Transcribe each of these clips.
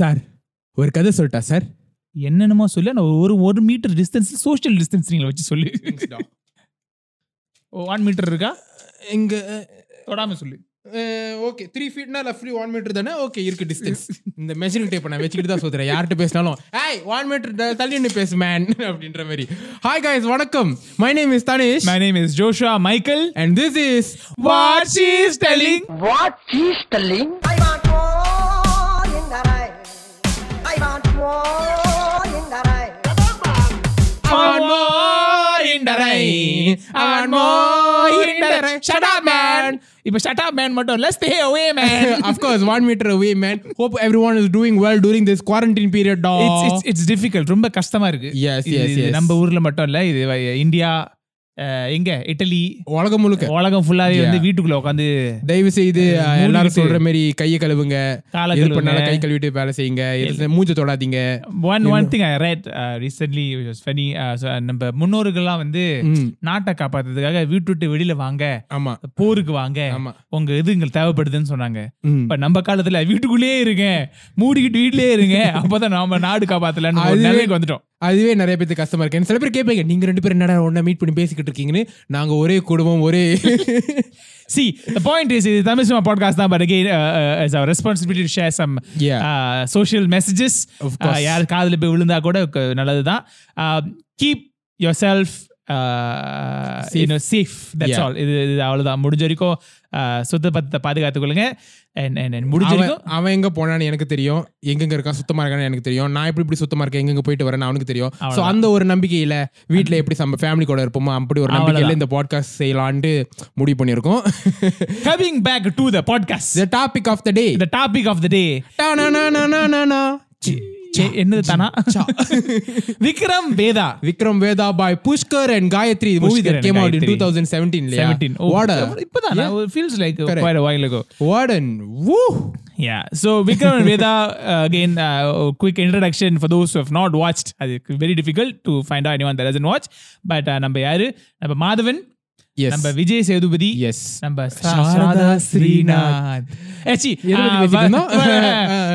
Sir ஒரு கதை சொல்லிட்டா சார்? என்னென்னமோ சொல்லு நான் ஒரு ஒரு மீட்டர் டிஸ்டன்ஸ் சோஷியல் டிஸ்டன்சிங்ல வச்சு சொல்லு. ஒன் மீட்டர் இருக்கா? இங்க தொடாம சொல்லு. ஓகே. த்ரீ ஃபீட்னா லெஃப்ட்லி ஒன் மீட்டர் தானே? ஓகே இருக்கு டிஸ்டன்ஸ் இந்த மெஷரிங் டேப் நான் வச்சுக்கிட்டு தான் சொல்றேன். யார்கிட்ட பேசினாலும் ஏய் ஒன் மீட்டர் தள்ளி நின்னு பேசு மேன் அப்படின்ற மாதிரி. ஹாய் காய்ஸ் வணக்கம். My name is Tanish my name is Joshua Michael and this is what she is telling What she's telling? I Want more in the rain. Want more in the rain. Shut up, man. இப்ப shut up, man மட்டும் இல்ல stay away, man. of course one meter away man hope everyone is doing well during this quarantine period dog It's, it's, it's difficult. ரொம்ப கஷ்டமா இருக்கு Yes, இது- yes, இது yes. நம்ம ஊர்ல மட்டும் இல்ல இது இந்தியா எங்க? இட்டலி. உலகம் முழுக்க. உலகம் ஃபுல்லாவே வந்து. வீட்டுக்குள்ள உட்காந்து தயவு செய்து எல்லாரும். சொல்ற மாதிரி கையை கழுவுங்க. காலை கழுவுங்க. கை கழுவிட்டு வேலை செய்யுங்க. மூஞ்ச தொடாதீங்க. One one thing I read recently funny நம்ம முன்னோர்கள்லாம் வந்து நாட்டை காப்பாத்துறதுக்காக வீட்டு விட்டு வெளியில வாங்க. ஆமா. போருக்கு வாங்க. உங்க இது எங்களுக்கு தேவைப்படுதுன்னு சொன்னாங்க. இப்ப நம்ம காலத்துல வீட்டுக்குள்ளேயே இருங்க. மூடிக்கிட்டு வீட்லயே இருங்க. அப்பதான் நாம நாடு காப்பாத்தலன்னு வந்துட்டோம். அதுவே நிறைய பேருக்கு கஷ்டமா இருக்கு சில பேர் கேட்பீங்க நீங்க ரெண்டு பேரும் என்னடா ஒண்ணா மீட் பண்ணி பேசிக்கிட்டு இருக்கீங்கன்னு நாங்க ஒரே குடும்பம் ஒரே சி the point is இது தமிழ் சினிமா பாட்காஸ்ட் தான் but again it's our responsibility to share some Yeah. uh, social messages Of course. Uh, யார் காதுல போய் விழுந்தா கூட க- நல்லதுதான் keep yourself Safe. Safe that's. All இது இது அவ்வளவுதான் முடிஞ்ச வரைக்கும் uh, சுத்த பத்தத்தை பாதுகாத்துக் கொள்ளுங்க and and and முடிஞ்ச அவன் எங்க போனான்னு எனக்கு தெரியும். எங்கெங்க இருக்கான் சுத்தமா இருக்கான்னு எனக்கு தெரியும். நான் எப்படி இப்படி சுத்தமா இருக்கேன் எங்கெங்க போயிட்டு வரேன்னு அவனுக்கு தெரியும். சோ அவ்வளவுதான். அந்த ஒரு நம்பிக்கையில வீட்ல எப்படி நம்ம ஃபேமிலி கூட இருப்போமோ அப்படி ஒரு நம்பிக்கையில இந்த பாட்காஸ்ட் செய்யலான்ட்டு முடிவு பண்ணியிருக்கோம். To the podcast. The topic of the day. The topic of the day. Ta-na-na-na-na-na. ஏ- என்னது தானா Vikram Veda and Gayatri, the movie Pushkar that and came out in Gayatri. 2017. இல்லையா? 17 oh, What a இப்பதான் like Correct. quite a while ago an woo. Yeah. So Vikram and Veda, uh, again, uh, quick introduction for those who have not watched. அது very difficult to find out anyone that doesn't watch. But uh, யாரு நம்ம Madhavan Yes. நம்ம Vijay Sethupathi Yes. நம்ம சா- Saradha Srinath.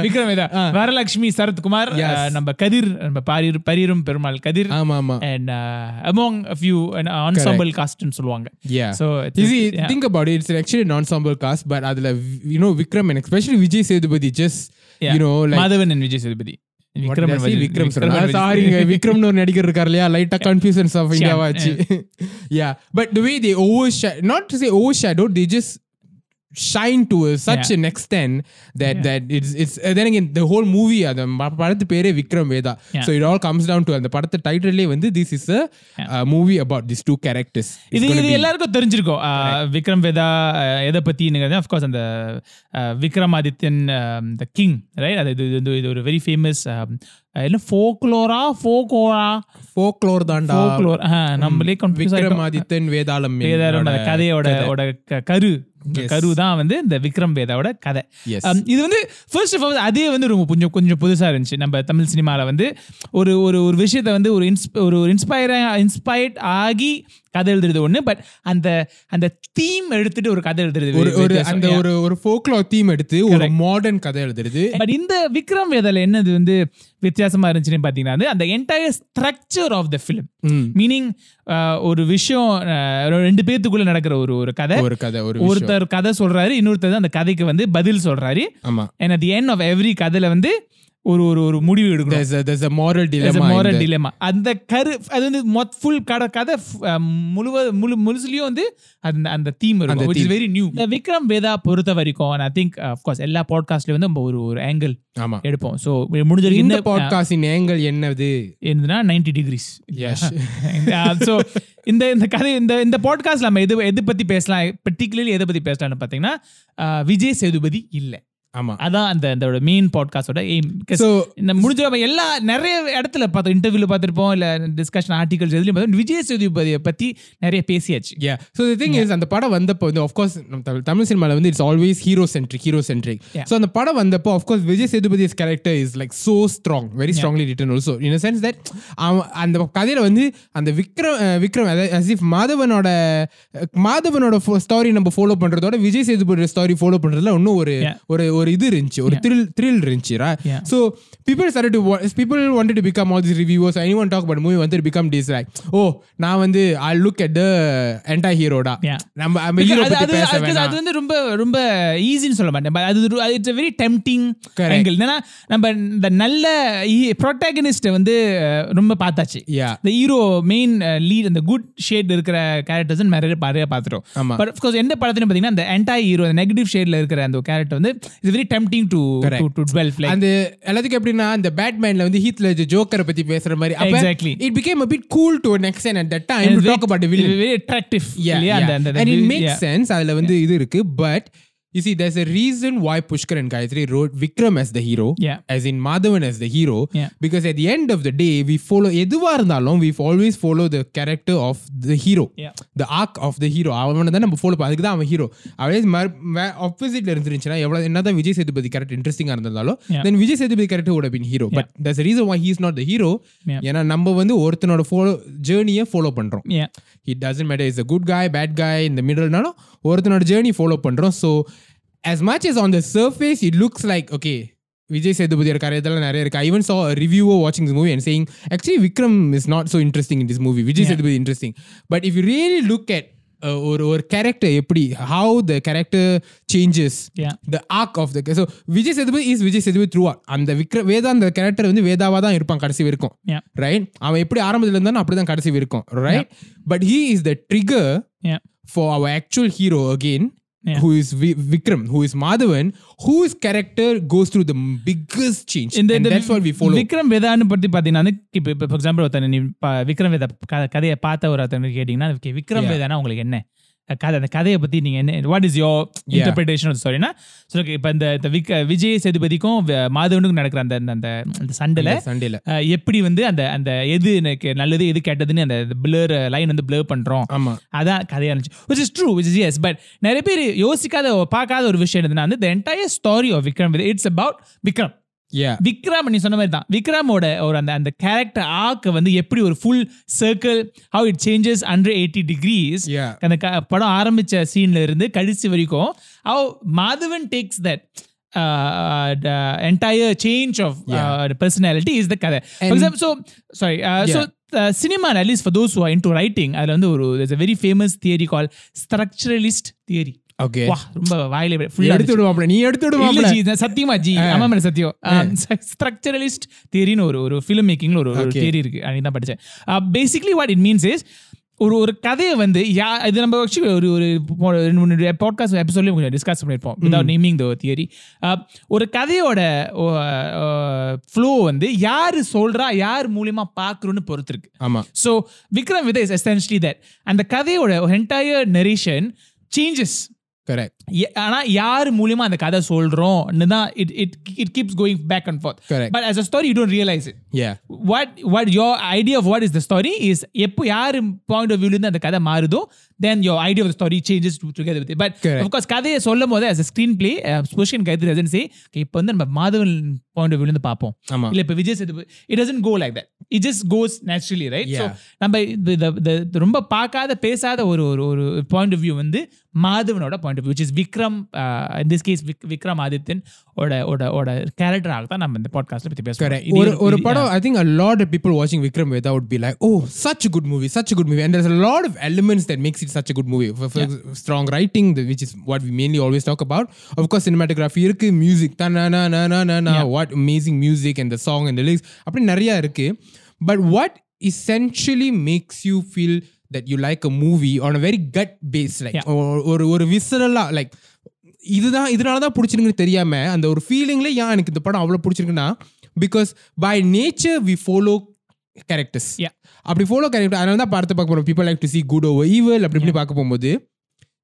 Vikram Varalakshmi Sarathkumar uh, நம்ம கதிர் நம்ம பாரீர் பரீரும் பெருமாள் கதிர் ஆமா ஆமா and uh, among a few an ensemble cast னு சொல்லுவாங்க Yeah. So, it's- You see, yeah. think about it. It's actually an ensemble cast, but அதுல you know Vikram and especially Vijay Sethupathi just Yeah. you know like Madhavan and Vijay Sethupathi Vikram did I and say? Vijay- Vikram Vikram and Vijay சாரிங்க விக்ரம்னு ஒரு நடிகர் இருக்கார் இல்லையா லைட்டா confusions of இந்தியாவாச்சு yeah but the way they over not to say overshadow they just shine to a, such Yeah. an extent that that it's it's uh, then again the whole movie அந்த ம- படத்து பேரே Vikram Veda. Yeah. so it all comes down to அந்த படத்து டைட்டிலே வந்து this is a uh, movie about these two characters. இது இது எல்லாருக்கும் தெரிஞ்சிருக்கும். ஆஹ் விக்ரம் வேதா ஆஹ் எதை பத்திங்கிறது அஃப்கோர்ஸ் அந்த ஆஹ் விக்ரமாதித்யன் த கிங் ரைட் அது இது இது வந்து இது ஒரு வெரி ஃபேமஸ் என்ன ஃபோக்லோரா ஃபோகோரா folklore தான்டா. ஃபோக்லோர் நம்மளே கன்ஃபியூஸ் விக்ரமாதித்தன் வேதாளம் அந்த கதையோட கரு. கரு தான் வந்து இந்த விக்ரம் வேதாவோட கதை. Um, இது வந்து ஃபர்ஸ்ட் ஆஃப் ஆல் அதே வந்து ரொம்ப கொஞ்சம் கொஞ்சம் புதுசா இருந்துச்சு. நம்ம தமிழ் சினிமால வந்து ஒரு ஒரு ஒரு விஷயத்தை வந்து ஒரு இன்ஸ்ப ஒரு இன்ஸ்பயர் இன்ஸ்பயர்ட் ஆகி கதை எழுதுறது ஒண்ணு பட் அந்த அந்த தீம் எடுத்துட்டு ஒரு கதை எழுதுறது ஒரு ஒரு அந்த. ஒரு ஒரு folklore தீம் எடுத்து ஒரு மாடர்ன் கதை எழுதுறது. பட் இந்த விக்ரம் வேதால என்னது வந்து வித்தியாசமா இருந்துச்சுன்னு பாத்தீங்கன்னா வந்து அந்த entire structure of the film. Meaning ஒரு விஷயம் ரெண்டு பேத்துக்குள்ள நடக்கிற ஒரு ஒரு கதை. ஒரு கதை ஒரு. ஒருத்தர் கதை சொல்றாரு இன்னொருத்தர் அந்த கதைக்கு வந்து பதில் சொல்றாரு. ஆமா. At the end of every கதையில வந்து ஒரு ஒரு ஒரு முடிவு எடுக்கணும். In moral the- dilemma. அந்த கரு அது வந்து மொத் ஃபுல் கதை கதை அஹ், முழுவ முழு முழுசுலயும் வந்து அந்த அந்த தீம் இருக்கும். Which is theme. very new. இந்த விக்ரம் வேதா பொறுத்த வரைக்கும் ஐ திங்க் கோர்ஸ் எல்லா பாட்காஸ்ட்லயும் வந்து நம்ம ஒரு ஒரு ஆங்கிள் ஆமா. எடுப்போம். ஸோ முடிஞ்ச வரைக்கும் இந்த பாட்காஸ்டின் ஏங்கல் என்னது? என்னதுன்னா நைன்டி டிகிரிஸ். ஸோ இந்த இந்த கதை இந்த இந்த பாட்காஸ்ட் நம்ம எது எது பத்தி பேசலாம்? பர்டிகுலர்லி எதை பத்தி பேசலாம்னு பார்த்தீங்கன்னா விஜய் சேதுபதி இல்லை. ஆமா. அதான் அந்த அந்த மெயின் பாட்காஸ்டோட எய்ம் இந்த முடிஞ்ச நம்ம எல்லா நிறைய இடத்துல பார்த்தோம் இன்டர்வியூல பார்த்திருப்போம் இல்ல டிஸ்கஷன் ஆர்டிகல்ஸ் எதுலயும் பார்த்தோம் விஜய் சேதுபதியை பத்தி நிறைய பேசியாச்சு. Yeah. So the thing is அந்த படம் வந்தப்போ வந்து of course நம்ம தமிழ் தமிழ் சினிமால வந்து it's always hero centric hero centric so அந்த படம் வந்தப்போ of course Vijay Sethupathi's character is like so strong very strongly written also. In a sense that அவன் அந்த கதையில வந்து அந்த விக்ரம் விக்ரம் as if மாதவனோட மாதவனோட ஸ்டாரி நம்ம ஃபாலோ பண்றதோட விஜய் சேதுபதியோட ஸ்டாரி ஃபாலோ பண்றதுல இன்னும் ஒரு. ஒரு ஒரு இது இருந்துச்சு ஒரு த்ரில் த்ரில் இருந்துச்சு. So people started to wa- people wanted to become all these reviewers anyone talk about movie wanted to become this like oh நான் வந்து I look at the anti ஹீரோடா. நம்ம ஹீரோ அது- வந்து ரொம்ப ரொம்ப ஈஸின்னு சொல்ல மாட்டேன் அது இட்ஸ் வெரி டெம்டிங். ஆங்கிள் என்னன்னா நம்ம இந்த நல்ல ப்ரொட்டாகனிஸ்ட் வந்து ரொம்ப பார்த்தாச்சு. இந்த ஹீரோ மெயின் லீட் அந்த குட் ஷேட் இருக்கிற கேரக்டர்ஸ் நிறைய நிறைய பார்த்துட்டோம். பட் அஃப்கோர்ஸ் எந்த படத்துலையும் பார்த்தீங்கன்னா அந்த என்டை ஹீரோ நெகட்டிவ் ஷேட்ல இருக்கிற அந்த கேரக்டர் வந்து it's very tempting to. To dwell like அந்த எல்லாத்துக்கும் எப்படின்னா அந்த பேட்மேன்ல வந்து ஹீத் லெஜர் ஜோக்கரை பத்தி பேசுற மாதிரி Exactly. It became a bit cool to an extent at that time to talk about the villain very attractive yeah, yeah. அந்த அந்த and it the- makes yeah. sense அதுல வந்து இது இருக்கு but you see there's a reason why Pushkar and Gayatri wrote Vikram as the hero Yeah. as in Madhavan as the hero Yeah. because at the end of the day we follow எதுவா இருந்தாலும் we've always follow the character of the hero Yeah. the arc of the hero அவனை தான் நம்ம follow அதுக்கு தான் அவன் hero அவளே ஆப்போசிட்ல இருந்துருந்துச்சுன்னா எவ்வளவு என்னதான் விஜய் சேதுபதி கேரக்டர் இன்ட்ரெஸ்டிங்கா இருந்தாலும் Yeah. Then Vijay Sethupathi character would have been hero but there's a reason why he's not the hero Yeah. ஏன்னா நம்ம வந்து ஒருத்தனோட ஃபாலோ ஜேர்னியை ஃபாலோ பண்றோம் Yeah. It doesn't matter is a good guy bad guy இந்த மிடில்னாலும் ஒருத்தனோட journey follow பண்றோம் so as much as on the surface it looks like okay Vijay Sethupathi இருக்காரு இதெல்லாம் நிறைய இருக்கு I even saw a reviewer watching this movie and saying actually Vikram is not so interesting in this movie Vijay Sethupathi interesting but if you really look at uh, ஒரு ஒரு character எப்படி how the character changes Yeah. the arc of the so Vijay Sethupathi is Vijay Sethupathi through அந்த விக்ர வேதா அந்த character வந்து வேதாவா தான் இருப்பான் கடைசி வரைக்கும் Yeah. ரைட் அவன் எப்படி ஆரம்பத்துல இருந்தானோ அப்படிதான் கடைசி வரைக்கும் right but he is the trigger Yeah. for our actual hero again Yeah. who is Vi- Vikram who is Madhavan whose character goes through the biggest change இந்த and இந்த that's what we follow Vikram வேதான்னு பத்தி பாத்தீங்கன்னா வந்து இப்போ for example ஒருத்தன் நீ விக்ரம் வேதா கதையை பார்த்த ஒரு ஒருத்தன் கேட்டீங்கன்னா விக்ரம். வேதானா உங்களுக்கு என்ன கதை அந்த கதையை பத்தி நீங்க என்ன what is your interpretation of so இப்போ இந்த இந்த விக் விஜய் சேதுபதிக்கும் மாதவனுக்கும் நடக்கிற அந்த அந்த- அந்த சண்டையில சண்டேல அஹ், எப்படி வந்து அந்த அந்த எது எனக்கு நல்லது எது கெட்டதுன்னு அந்த பிளர் லைன் வந்து பிளர் பண்றோம். ஆமா. அதான் கதையா இருந்துச்சு. Which is true which is yes but நிறைய பேர் யோசிக்காத பார்க்காத ஒரு விஷயம் என்னதுன்னா வந்து the entire story of Vikram it's about Vikram Vikram நீ சொன்ன மாதிரி தான் விக்ரமோட ஒரு அந்த அந்த கேரக்டர் ஆக்க வந்து எப்படி ஒரு full circle how it changes hundred eighty degrees Yeah. அந்த படம் ஆரம்பிச்ச சீன்ல இருந்து கடைசி வரைக்கும் how Madhavan takes that entire change of personality is the கதை. So sorry so cinema at least for those into writing அதில் வந்து ஒரு very famous theory call structuralist theory okay. வா ரொம்ப வாயில எடுத்து விடுவாப்ல நீ எடுத்து விடுவாப்ல ஜி சத்தியமா ஜி. ஆமா மேடம் சத்தியம் ஸ்ட்ரக்சரலிஸ்ட் தியரின்னு ஒரு ஒரு ஃபிலிம் மேக்கிங்ல ஒரு ஒரு. தியரி இருக்கு. அன்னைக்கு தான் படிச்சேன் basically what it means is ஒரு ஒரு கதையை வந்து யா இது நம்ம actually ஒரு ஒரு ரெண்டு மூணு பாட்காஸ்ட் எபிசோட்லயும் கொஞ்சம் டிஸ்கஸ் பண்ணியிருப்போம் வித்வுட் நேமிங் த தியரி ஒரு கதையோட ஃப்ளோ வந்து யாரு சொல்றா யார் மூலியமா பார்க்குறோன்னு பொறுத்து இருக்கு ஆமா. So Vikram with is essentially that அந்த கதையோட என்டையர் நெரேஷன் சேஞ்சஸ் correct ஆனா யார் மூலியமா அந்த கதை சொல்றோம்னு தான் it it it keeps going back and forth Correct. But as a story you don't realize it yeah what what your idea of what is the story is எப்போ யார் point of வியூல இருந்து அந்த கதை மாறுதோ then your idea of the story changes to, together with it. But Correct. of course கதையை சொல்லும் போது as a screen play ஸ்போஷன் கைத்ரி Rajan சே இப்போ வந்து நம்ம மாதவன் பாயிண்ட் ஆஃப் வியூல இருந்து பார்ப்போம். ஆமா. இல்ல இப்ப Vijay Sethupathi it doesn't go like that it just goes naturally right so Yeah. நம்ம இது- இது- இது- இது ரொம்ப பார்க்காத பேசாத ஒரு ஒரு ஒரு பாயிண்ட் ஆஃப் வியூ வந்து மாதவனோட point of view which is Vikram in this case Vikram Adithyan ஓட ஓட ஓட கேரக்டராக தான் நம்ம இந்த பாட்காஸ்ட்ல பத்தி பேசுறோம் Correct. ஒரு ஒரு படம் I think a lot of people watching Vikram Vedha would be like oh such a good movie such a good movie. And there's a lot of elements that makes it such a good movie for, for strong writing the, which is what we mainly always talk about of course cinematography இருக்கு music ta na na na na na na what amazing music and the song and the lyrics அப்படி நிறைய இருக்கு but what essentially makes you feel that you like a movie on a very gut base like Yeah. ஒரு- ஒரு ஒரு visceral like இதுதான் இதனால தான் பிடிச்சிருக்குன்னு தெரியாம அந்த ஒரு ஃபீலிங்ல ஏன் எனக்கு இந்த படம் அவ்வளோ பிடிச்சிருக்குன்னா because by nature we follow characters Yeah. அப்படி ஃபாலோ கேரக்டர் அதனால தான் பார்த்து பார்க்க போறோம். People like to see good over evil அப்படி இப்படி பார்க்க போகும்போது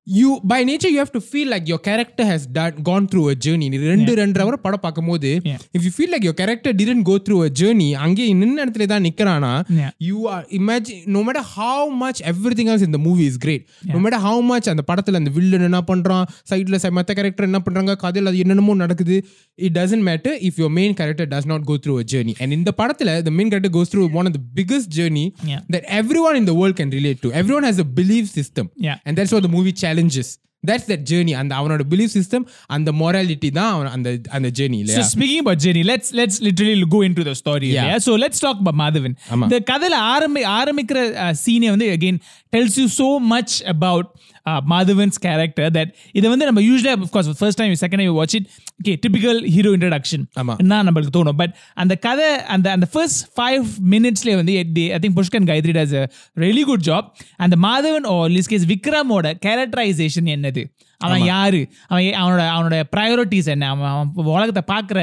you by nature you have to feel like your character has done gone through a journey நீ ரெண்டு ரெண்டு ஹவர் படம் பார்க்கும்போது Yeah. If you feel like your character didn't go through a journey அங்கேயே நின்ன இடத்துல தான் நிக்கிறானா Yeah. You are imagine no matter how much everything else இந்த movie is great no matter how much அந்த படத்துல அந்த வில்லன் என்ன பண்றான் சைட்ல மற்ற கேரக்டர் என்ன பண்றாங்க கதையில் அது என்னென்னமோ நடக்குது it doesn't matter if your main character does not go through a journey and இந்த படத்துல the main character goes through one of the biggest journey Yeah. that everyone in the world can relate to everyone has a belief system Yeah. and that's what the movie challenges that's that journey அந்த அவனோட belief system அந்த morality தான் அவன் அந்த அந்த journey So இல்லையா speaking about Jenny, let's let's literally go into the story. Yeah. Yeah. So let's talk about Madhavan. ஆமா. The கதையில ஆரம்பி ஆரம்பிக்கிற சீனே வந்து again tells you so much about Madhavan's character that இதை வந்து நம்ம first time second time you watch it okay typical hero introduction. ஆமா. என்ன நம்மளுக்கு தோணும். பட் அந்த கதை அந்த அந்த ஃபர்ஸ்ட் ஃபைவ் மினிட்ஸ்லேயே வந்து I think Pushkar Gayathri does a really good job அந்த மாதவன் ஓ லிஸ் கேஸ் விக்ரமோட கேரக்டரைசேஷன் என்னது? அவன் யாரு? அவன் அவனோட அவனோட ப்ரையாரிட்டிஸ் என்ன? அவன் அவன் உலகத்தை பார்க்குற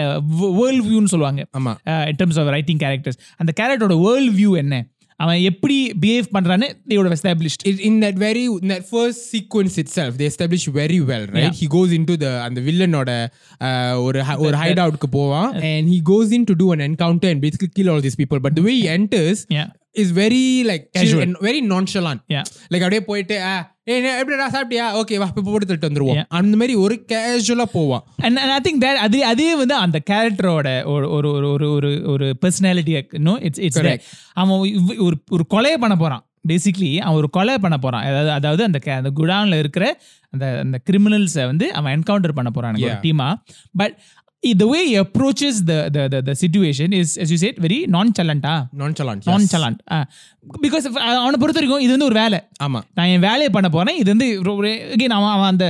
வேர்ல்ட் வியூன்னு சொல்லுவாங்க. ஆமா. In terms of writing characters அந்த கேரக்டரோட வேர்ல்ட் வியூ என்ன? அவன் எப்படி பிஹேவ் பண்றான்னு தேவோட established it, in that very in that first sequence itself they establish very well right Yeah. he goes into the அந்த வில்லனோட ஒரு hi- ஒரு ஹைட் அவுட்க்கு போவான் and he goes in to do an encounter and basically kill all these people but the way he enters Yeah. is very like chill Casual. and very nonchalant Yeah. like அப்படியே போயிட்டு "ஆ, ஏய் என்ன, எப்படிடா சாப்பிட்டியா? ஓகே வா இப்போ போட்டு தட்டு வந்துருவோம். Yeah. அந்த மாதிரி ஒரு கேஷுவலா போவான் அண்ட் ஐ திங்க் தேட் அதே அதே வந்து அந்த கேரக்டரோட ஒரு ஒரு ஒரு ஒரு ஒரு ஒரு பர்சனாலிட்டி நோ இட்ஸ் இட்ஸ். அவன் ஒரு ஒரு கொலையை பண்ண போறான். பேசிக்லி அவன் ஒரு கொலை பண்ண போறான். அதாவது அதாவது அந்த அந்த குடான்ல இருக்கிற அந்த அந்த கிரிமினல்ஸை வந்து அவன் என்கவுண்டர் பண்ண ஒரு Yeah. டீமா but the way he approaches the the the, the situation is as you said very nonchalant ah nonchalant yes. nonchalant ah because if- அவனை பொறுத்த வரைக்கும் இது வந்து ஒரு வேலை ஆமா நான் என் வேலையை பண்ண போறேன் இது வந்து அகைன் அவன் அவன் அந்த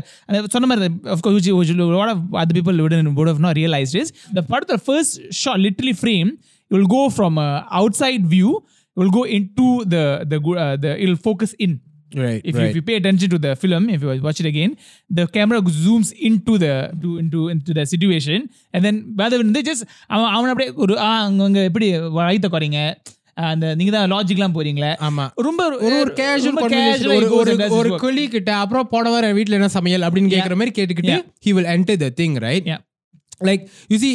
சொன்ன மாதிரி of course lot of other people would would have not realized is the part of the first shot literally frame it will go from a outside view it will go into uh, right if, you, right if you pay attention to the film if you watch it again the camera zooms into the to, into into the situation and then rather than they just அவன் அவன் அப்படியே ஒரு ஆ அங்க எப்படி வயித்த குறைங்க அந்த நீங்க தான் லாஜிக்லாம் போறீங்களே ஆமா ரொம்ப ஒரு கேஷுவல் casual ஒரு ஒரு. கொலி கிட்ட அப்புறம் போட வர வீட்ல என்ன சமையல் அப்படின்னு கேக்குற மாதிரி கேட்டுக்கிட்டு he will enter the thing right Yeah. Like you see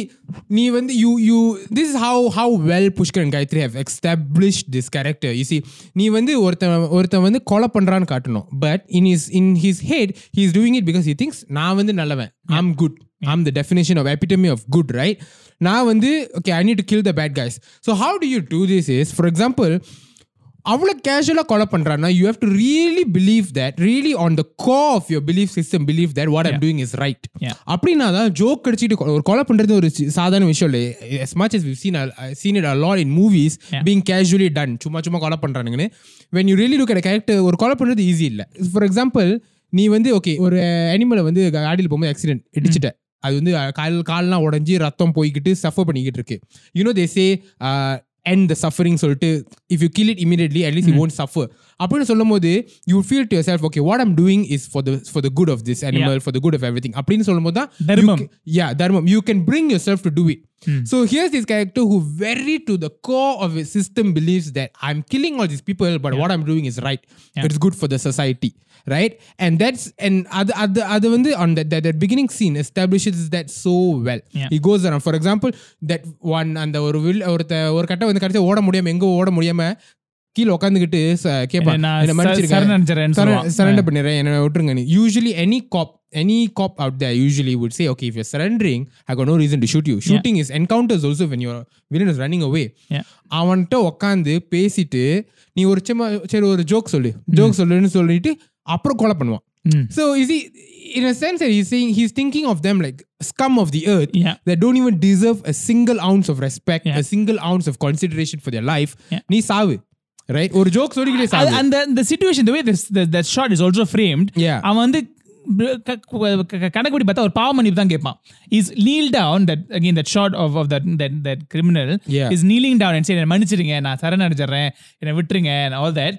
நீ வந்து you you this is how how well Pushkar and Gayatri have established this character you see நீ வந்து ஒருத்தன் ஒருத்தன் வந்து கொலை பண்றான்னு காட்டணும் but in his in his head he is doing it because he thinks நான் வந்து நல்லவன் I'm good I'm the definition of epitome of good right நான் வந்து okay I need to kill the bad guys so how do you do this is for example அவ்வளோ கேஷுவலாக கொலை பண்ணுறான்னா you have to really believe that really on the go of your belief system believe that what I'm doing is right. அப்படின்னா தான் joke அடிச்சுட்டு ஒரு கொலை பண்ணுறது ஒரு சாதாரண விஷயம் இல்லை. As much as we've seen a, seen it a lot in movies Yeah. being casually done சும்மா சும்மா கொலை பண்ணுறானுங்கன்னு when you really look at a character ஒரு கொலை பண்ணுறது ஈஸி இல்லை. ஃபார் எக்ஸாம்பிள் நீ வந்து ஓகே ஒரு அனிமலை வந்து காடியில் போகும்போது ஆக்சிடென்ட் இடிச்சிட்ட. அது வந்து கால் கால்லாம் உடஞ்சி ரத்தம் போய்கிட்டு சஃபர் பண்ணிக்கிட்டு இருக்கு. You know they say end the suffering சொல்லிட்டு if you kill it immediately at least you won't suffer அப்படின்னு சொல்லும் போது you feel to yourself okay what i'm doing is for the for the good of this animal for the good of everything அப்படின்னு சொல்லும் போது தான் தர்மம். yeah dharmam you can bring yourself to do it so here's this character who very to the core of his system believes that i'm killing all these people but what i'm doing is right it's good for the society right? And that's and other other other வந்து on that, that that beginning scene establishes that so well. Yeah. he goes around. For example that one அந்த ஒரு will ஒருத்த ஒரு கட்ட வந்து கடைசி ஓட முடியாம எங்க ஓட முடியாம கீழே உட்காந்துக்கிட்டு கேட்பான் என்ன சொல்லுவான். சரண்டர் பண்ணிடுறேன். என்ன விட்டுருங்க நீ. Usually any cop any cop out there usually would say okay if you surrendering I go no reason to shoot you shooting is encounters also when your villain is running away. அவன்கிட்ட உட்காந்து பேசிட்டு நீ ஒரு சும்மா சரி ஒரு joke சொல்லு. Joke சொல்லுன்னு சொல்லிட்டு அப்புறம் கொலை பண்ணுவான் Mm. Sense that he's saying he's thinking of them like scum of the earth Yeah. that don't even deserve a single ounce of respect, Yeah. a single ounce of consideration for their life. Yeah. நீ சாவு right ஒரு joke சொல்லிக்கிட்டே சாவு அந்த the situation the way this the, that shot is also framed Yeah. அவன் வந்து கணக்குப்படி பார்த்தா ஒரு பாவ மன்னிப்பு தான் கேட்பான் is kneel down that again that short of of that that that criminal. Is kneeling down சரி என்னை மன்னிச்சிடுங்க நான் சரணடைஞ்சிடுறேன் என்னை விட்டுருங்க all that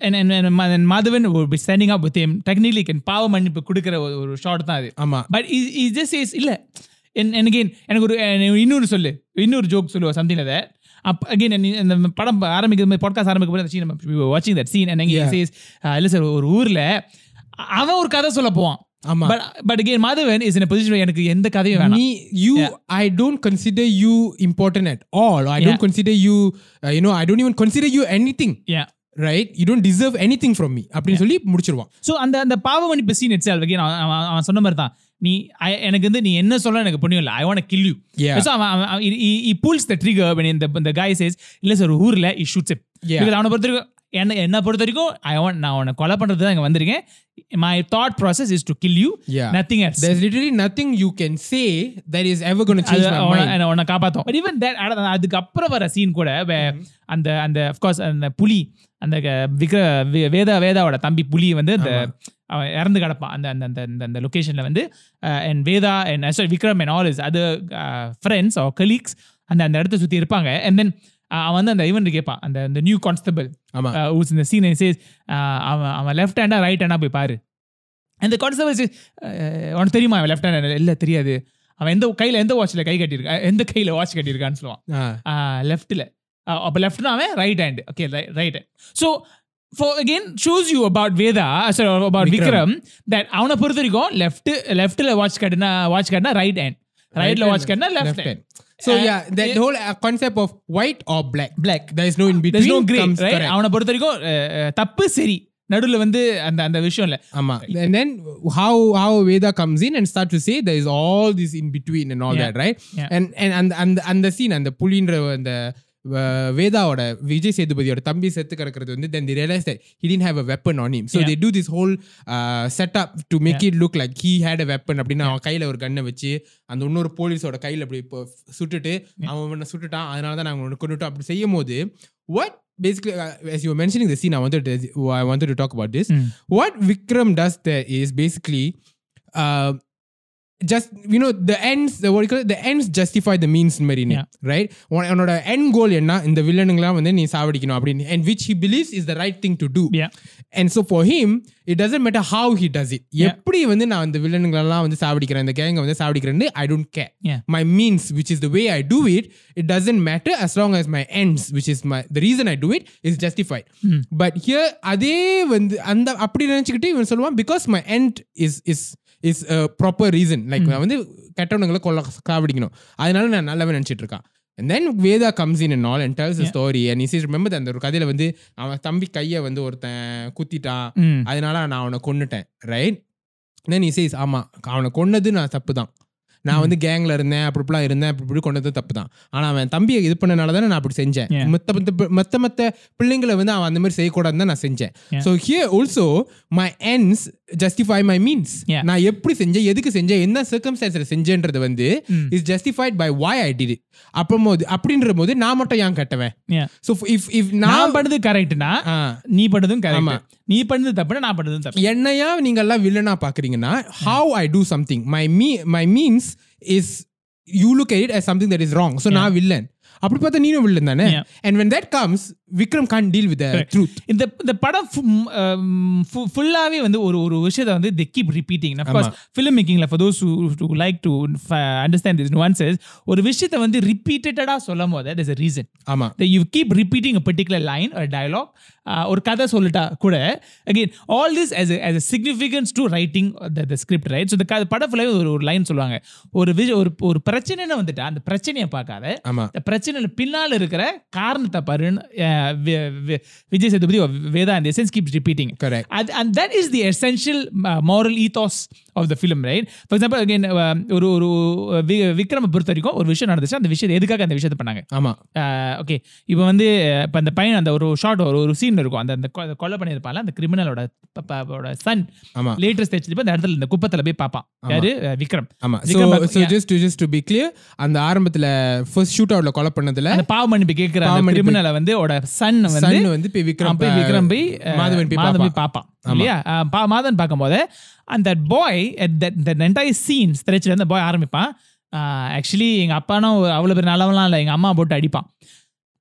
and and and Ma- and Madhavan will be standing up with him. Technically can பாவ மன்னிப்பு கொடுக்கிற ஒரு ஷார்ட் தான் அது ஆமா. பட் இஸ் ஜஸ்ட் இஸ் இல்ல. என் எனக்கு எனக்கு ஒரு இன்னொரு சொல்லு. இன்னொரு ஜோக் சொல்லுவா சம்திங் அதை அப் அகைன் இந்த படம் ஆரம்பிக்கிறது மாதிரி பாட்காஸ்ட் ஆரம்பிக்கும் போது வாட்சிங் தட் சீன் அண்ட். சேஸ் இல்லை சார் ஒரு ஊர்ல அவன் ஒரு கதை சொல்ல போவான். ஆமா. But but again Madhavan is in position எனக்கு எந்த கதையும் வேணாம். you Yeah. i don't consider you important at all. I Yeah. don't consider you uh, you know i don't even Yeah. right? You don't deserve anything from me. அப்படின்னு சொல்லி முடிச்சிருவான். So அந்த அந்த பாவ மன்னிப்பு சீன் இட் அகைன் அவன் சொன்ன மாதிரி தான். நீ எனக்கு வந்து நீ என்ன சொல்ல எனக்கு புண்ணியம் இல்லை. I want kill you. So அவன் பூல்ஸ் த ட்ரிகர் இந்த இந்த guy says இல்ல சார் ஊர்ல இ ஷூட்ஸ் Yeah. அவனை பொறுத்த வரைக்கும் என்ன என்ன பொறுத்த வரைக்கும் ஐ வாண்ட் நான் உன்னை கொலை பண்றது தான் இங்க வந்திருக்கேன். My thought process is to kill you. Nothing else literally nothing you can say that is ever going to change my mind. உன்னை காப்பாத்தும். பட் ஈவன் தட் அதுக்கு அப்புறம் வர சீன் கூட வே- அந்த அந்த அஃப்கோர்ஸ் அந்த புலி அந்த விக்ர வேதா வேதாவோட தம்பி புலி வந்து அந்த அவன் இறந்து கிடப்பான். அந்த அந்த அந்த அந்த- அந்த லொகேஷன்ல வந்து and Vedha and sorry Vikram and all is அது ஃப்ரெண்ட்ஸ் ஆர் கலீக்ஸ் அந்த அந்த இடத்த சுத்தி இருப்பாங்க. அண்ட் தென் அவன் வந்து அந்த இவன் கேட்பான் அந்த அந்த நியூ கான்ஸ்டபிள் ஊஸ் இந்த சீன் சேஸ் அவன் அவன் லெஃப்ட் ஹேண்டா ரைட் ஹேண்டா போய் பாரு. அந்த கான்ஸ்டபிள் உனக்கு தெரியுமா அவன் லெஃப்ட் ஹேண்ட் இல்லை தெரியாது. அவன் எந்த கையில் எந்த வாட்சில் கை கட்டியிருக்கான் எந்த கையில் வாட்ச் கட்டியிருக்கான்னு சொல்லுவான். லெஃப்ட்டில் அப்போ லெஃப்ட்னா அவன் right hand okay right hand so for again shoes you about Vedha sorry about Vikram that அவனை பொறுத்த வரைக்கும் லெஃப்ட் லெஃப்ட்டில் வாட்ச் கட்டினா வாட்ச் கட்டினா ரைட் ஹேண்ட் ரைட்ல வாட்ச் கட்டினா left hand. So Uh, yeah, that it- whole uh, concept of white or black. Black. There is no in between. there's no gray comes right correct. அவனை பொறுத்த வரைக்கும் தப்பு சரி நடுவுல வந்து அந்த அந்த விஷயம் இல்ல how how Veda comes in and start to say there is all this in between and all Yeah. that, right? Yeah. And and and and and the scene அந்த புலின்ற அந்த uh, வேதாவோட விஜய் சேதுபதியோட தம்பி செத்து கிடக்கிறது வந்து realize that he didn't have a weapon on him so Yeah. they do this whole uh, setup to make it look like he had a weapon அப்படின்னு அவன் கையில ஒரு கன்னை வச்சு அந்த இன்னொரு போலீஸோட கையில அப்படி இப்போ சுட்டுட்டு அவன் சுட்டுட்டான் அதனால தான் நாங்கள் உன்னை கொண்டுட்டோம் அப்படி செய்யும் போது what basically uh, as you were mentioning the scene I wanted to, I wanted to talk about this Mm. what Vikram does there is basically uh, just you know the ends the what you call it, the ends justify the means marine Yeah. right உன- உன்னோட end goal என்ன இந்த வில்லனுங்களாம் வந்து நீ சாவடிக்கணும் அப்படின்னு and which he believes is the right thing to do Yeah. and so for him it doesn't matter how he does it Yeah. எப்படி வந்து நான் இந்த வில்லனுங்களெல்லாம் வந்து சாவடிக்கிறேன் இந்த கேங்க வந்து சாவடிக்கிறேன்னு I don't care Yeah. my means which is the way I do it it doesn't matter as long as my ends which is my the reason I do it is justified but here அதே வந்து அந்த அப்படி நினைச்சுக்கிட்டு இவன் சொல்லுவான் because my end is is a proper reason. Like நான் வந்து கெட்டவனுங்களை கொல்ல சாவடிக்கணும் அதனால நான் நல்லவன் நினைச்சிட்டு இருக்கான் and then Veda comes in and all and tells the story. And he says remember that அந்த ஒரு கதையில வந்து அவன் தம்பி கையை வந்து ஒருத்தன் குத்திட்டான். ம் அதனால நான் அவனை கொன்னுட்டேன். ரைட் then he says ஆமா அவனை கொன்னது நான் தப்பு தான் நான் வந்து கேங்ல இருந்தேன் அப்படி இப்படிலாம் இருந்தேன் அப்படி இப்படி கொண்டது தப்பு தான் ஆனா அவன் தம்பியை இது பண்ணனால தானே நான் அப்படி செஞ்சேன். மத்த மத்த மத்த மத்த பிள்ளைங்களை வந்து அவன் அந்த மாதிரி செய்யக்கூடாதுன்னு தான் நான் செஞ்சேன். So here also my ends justify my means. நான் எப்படி செஞ்சேன் எதுக்கு செஞ்சேன் என்ன சர்க்கம்ஸ்டான்ஸில் செஞ்சேன்றது வந்து. Is justified by why I did அப்போ போது அப்படின்ற போது நான் மட்டும் ஏன் கட்டுவேன். ஸோ இஃப் இஃப் நான் பண்ணது கரெக்ட்னா நீ பண்ணதும். கரெக்ட் நீ பண்ணது தப்புனா நான் பண்ணதும் தப்பு என்னையா நீங்க எல்லாம் வில்லனா பாக்குறீங்கன்னா how I do something my me my means Is you look it as something that is wrong so நான் வில்லன் அப்படி பார்த்தா நீனும் வில்லன் தானே Yeah. and when that comes Vikram deal with the truth. இந்த இந்த படம் ஃபுல்லாவே வந்து ஒரு ஒரு விஷயத்தை வந்து the keep repeating of course film மேக்கிங்ல for those to like to understand this nuances ஒரு விஷயத்தை வந்து ரிப்பீட்டடா சொல்லும் போது there's a reason. ஆமா. That you keep repeating a particular line or dialogue uh, ஒரு கதை சொல்லிட்டா கூட again all this as a, as a significance to writing the, the script right? So the க- படம் ஃபுல்லாவே ஒரு ஒரு லைன் சொல்லுவாங்க. ஒரு விஷ ஒரு ஒரு பிரச்சனைன்னு வந்துட்டா அந்த பிரச்சனையை பார்க்காத இந்த பிரச்சனையில பின்னால இருக்கிற காரணத்தை பாருன்னு uh, Vijay Sethupathi or Veda and the essence keeps repeating. Correct. And, and that is the essential uh, moral ethos of the film right? For example again uh, ஒரு ஒரு விக்ரம பொறுத்த வரைக்கும் ஒரு விஷயம் நடந்துச்சு அந்த விஷயத்தை எதுக்காக அந்த விஷயத்தை பண்ணாங்க? ஆமா. ஓகே இப்போ வந்து இப்போ அந்த பையன் அந்த ஒரு ஷார்ட் ஒரு ஒரு சீன் இருக்கும். அந்த அந்த கொலை பண்ணியிருப்பான்ல அந்த கிரிமினலோட சன் ஆமா. லேட்டஸ்ட் ஸ்டேஜ் அந்த இடத்துல இந்த குப்பத்துல போய் பார்ப்பான். யாரு? விக்ரம். ஆமா. So விக்ரம் பக்- so yeah. just to just to be clear அந்த ஆரம்பத்துல ஃபர்ஸ்ட் ஷூட் அவுட்ல கொலை பண்ணதுல அந்த பாவ மன்னிப்பு கேட்கிற. கிரிமினலை வந்து ஓட சன் வந்து வந்து போய் விக்ரம் போய் விக்ரம் போய் மாதவன் போய் மாதவன். போய் பார்ப்பான். இல்லையா? பா- மாதவன் பார்க்கும்போது அந்த பாய் தட் என்டையர் சீன் ஸ்ட்ரெச்சில் இருந்து பாய் ஆரம்பிப்பான். ஆக்சுவலி எங்க அப்பானும் அவ்வளோ பெரிய நல்லவன்லாம் இல்லை. எங்க அம்மா போட்டு அடிப்பான்.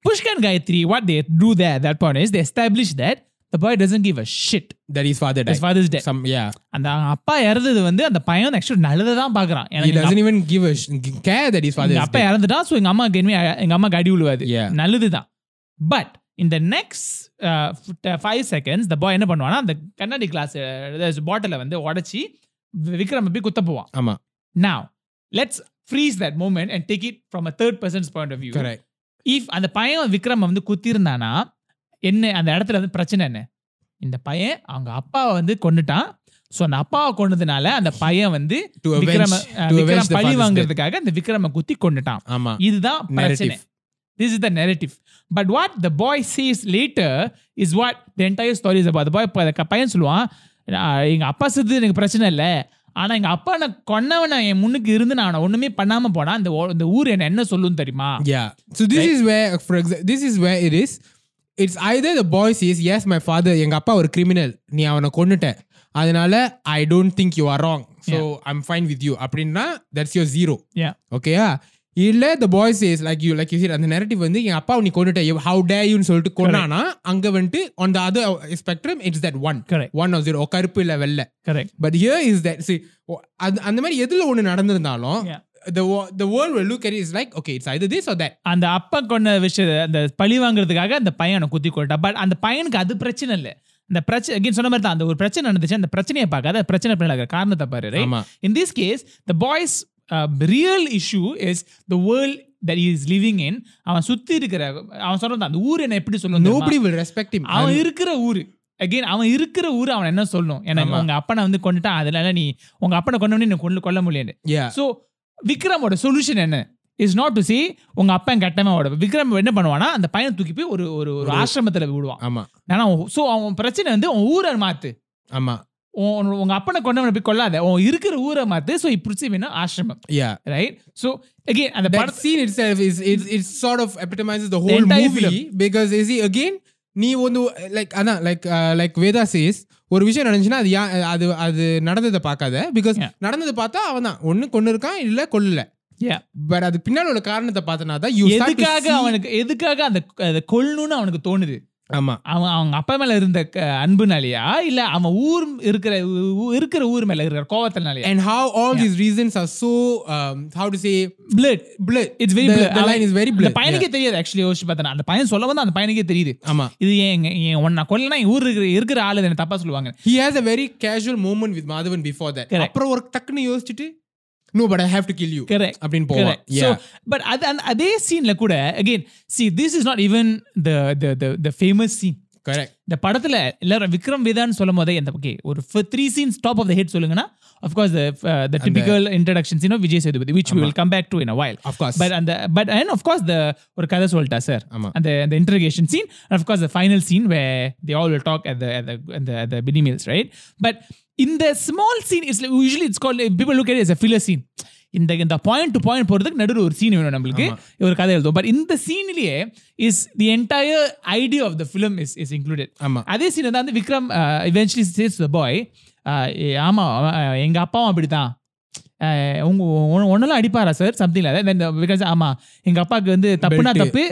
Pushkar Gayathri what they do there that point is they establish that the boy doesn't give a shit that his father died. His father's dead. Some yeah. அந்த அவங்க அப்பா இறந்தது வந்து அந்த பையன் ஆக்சுவலி நல்லதை தான் பார்க்குறான். he எனக்கு எங்க doesn't even give a sh- care that his father எங்க is அப்பா dead. இறந்துட்டான் ஸோ எங்க அம்மாக்கு இனிமே எங்க அம்மாக்கு அடி விழுவாது. Yeah. நல்லதுதான். பட் இந்த next five seconds the boy என்ன பண்ணுவானா அந்த கண்ணாடி கிளாஸ் பாட்டிலை வந்து உடச்சி விக்ரம் போய் குத்த போவான். ஆமா. Now let's freeze that moment and take it from a third person's point of view if அந்த பையன் விக்ரம் வந்து குத்திருந்தானா என்ன அந்த இடத்துல வந்து பிரச்சனை என்ன? இந்த பையன் அவங்க அப்பாவை வந்து கொன்னுட்டான். ஸோ அந்த அப்பாவை கொன்னதுனால அந்த பையன் வந்து விக்ரம விக்ரம் பழி. வாங்குறதுக்காக அந்த விக்ரம குத்தி கொன்னுட்டான். ஆமா. இதுதான் பிரச்சனை. This is the narrative. But what the boy says later is what the entire story is about. The boy இப்ப அந்த பையன் சொல்லுவான் "நான் எங்க அப்பா செத்து எனக்கு பிரச்சனை இல்லை ஆனா எங்க அப்பா நான் கொன்னவனை என் முன்னுக்கு இருந்து நான் அவனை ஒண்ணுமே பண்ணாம போனா இந்த ஓ- இந்த ஊர் என்ன என்ன சொல்லும் தெரியுமா Yeah. So this is where, for example, this is where it is. It's either the boy says, yes, my father, எங்க அப்பா ஒரு criminal. நீ அவனை கொன்னுட்ட. அதனால I don't think you are wrong. So I'm fine with you. அப்படின்னா that's your zero. Yeah. ஓகேயா இல்ல the boy says like you like you said அந்த narrative வந்து என் அப்பா நீ கொண்டுட்ட how dare you சொல்லிட்டு கொண்டானா அங்க வந்துட்டு on the other spectrum it's that one. Correct. one or zero. கருப்பு இல்ல வெள்ளை. Correct but here is that see o- அது- அந்த மாதிரி எதுல ஒண்ணு நடந்திருந்தாலும் the the world will look at it is like okay it's either this or that. அந்த அப்பா கொண்ட விஷயத்த அந்த பழி வாங்குறதுக்காக அந்த பையனை குத்தி கொண்டா பட் அந்த பையனுக்கு அது பிரச்சனை இல்லை. இந்த பிரச்சனை again சொன்ன மாதிரி தான் அந்த ஒரு பிரச்சனை நடந்துச்சு அந்த பிரச்சனையை பார்க்காத பிரச்சனை பின்னாடி காரணத்தை பாரு right? ஆமா. In this case, issue is the world that he is living in. அவன் சுத்தி இருக்கிற அவன் சொல்றது அந்த ஊர் என்ன எப்படி nobody will respect him. அவன் இருக்கிற ஊரு. அகைன் அவன் இருக்கிற ஊர் அவன் என்ன சொல்லணும் எனக்கு ஆமா. உங்க அப்பனை வந்து கொண்டுட்டான் அதனால நீ உங்க அப்பனை கொண்டவனே நீ கொண்டு கொல்ல முடியாது. ஸோ விக்ரமோட சொல்யூஷன் என்ன? இஸ் நாட் டு see உங்க அப்பன் கட்டமாவோட விக்ரம் என்ன பண்ணுவானா அந்த பையனை தூக்கி போய் ஒரு ஒரு ஒரு ஆசிரமத்துல விடுவான். ஆமா. ஆனா ஸோ அவன் பிரச்சனை வந்து உன் ஊரை மாத்து. ஆமா. உங்க அப்பனை கொண்டவனை போய் கொள்ளாத. உன் இருக்கிற ஊரை மாத்து. ஸோ இப்படி வேணும் ஆசிரமம். Yeah. ரைட் ஸோ அகெயின் அந்த that படத்தை scene itself is it, it sort of epitomizes the whole entire movie because see again நீ வந்து லைக் அதான் லைக் லைக் வேதா சேஸ் ஒரு விஷயம் நடந்துச்சுன்னா அது யா- அது அது நடந்ததை பார்க்காத. பிகாஸ். நடந்ததை பார்த்தா அவன் தான். ஒன்னு கொண்டு இருக்கான் இல்ல கொல்லல. பட் அது பின்னால உள்ள காரணத்தை பார்த்தனா தான் எதுக்காக அவனுக்கு எதுக்காக அந்த கொல்லணும்னு அவனுக்கு தோணுது? ஆமா. அவன் அவங்க அப்பா மேல இருந்த அன்புனாலயா? இல்ல அவன் ஊர் இருக்கிற இருக்கிற ஊர் மேல இருக்கிற கோவத்தினாலயா? And how all these reasons are so um, how to say blood blood it's very the, the line is very அந்த blood பையனுக்கே தெரியாது ஆக்சுவலி யோசிச்சு பார்த்தா அந்த பையன் சொல்ல வந்து அந்த பையனுக்கே தெரியுது. ஆமா. இது ஏன் உன்னை கொல்லனா ஊர் இருக்கிற இருக்கிற ஆளு என்ன தப்பா சொல்லுவாங்க. He has a very casual moment with madhavan before that. அப்புறம் ஒரு டக்குன்னு யோசிச்சுட்டு no but i have to kill you Correct. அப்படின்னு போவான் Correct. So, yeah but அது அந்த அதே சீன்ல கூட again see this is not even the the the the famous scene correct இந்த படத்துல எல்லாரும் விக்ரம் வேதான்னு சொல்லும் போதே இந்த ஓகே ஒரு three scenes top of the head சொல்லுங்கன்னா of course the uh, the typical introduction scene of Vijay Sethupathi which we will come back to in a while of course but அந்த but and of course the ஒரு கதை சொல்லிட்டா sir ஆமா அந்த the interrogation scene and of course the final scene where they all will talk at the at the at the, at the mini meals right but in the small scene it's like, usually it's called people look at it as a filler scene. இந்த இந்த point to point போறதுக்கு நடுவில் ஒரு scene வேணும் நம்மளுக்கு. ஒரு கதை எழுதும் பட் இந்த சீன்லயே is the entire idea of the film is is included ஆமா. அதே சீன் தான் வந்து Vikram eventually chase the boy ஆமா அவன், எங்க அப்பாவும் அப்படிதான் அஹ், உங்க ஒன்னெல்லாம் அடிப்பாரா சார் சம்திங் பிகாஸ் ஆமா எங்க அப்பாவுக்கு வந்து தப்புனா. தப்பு.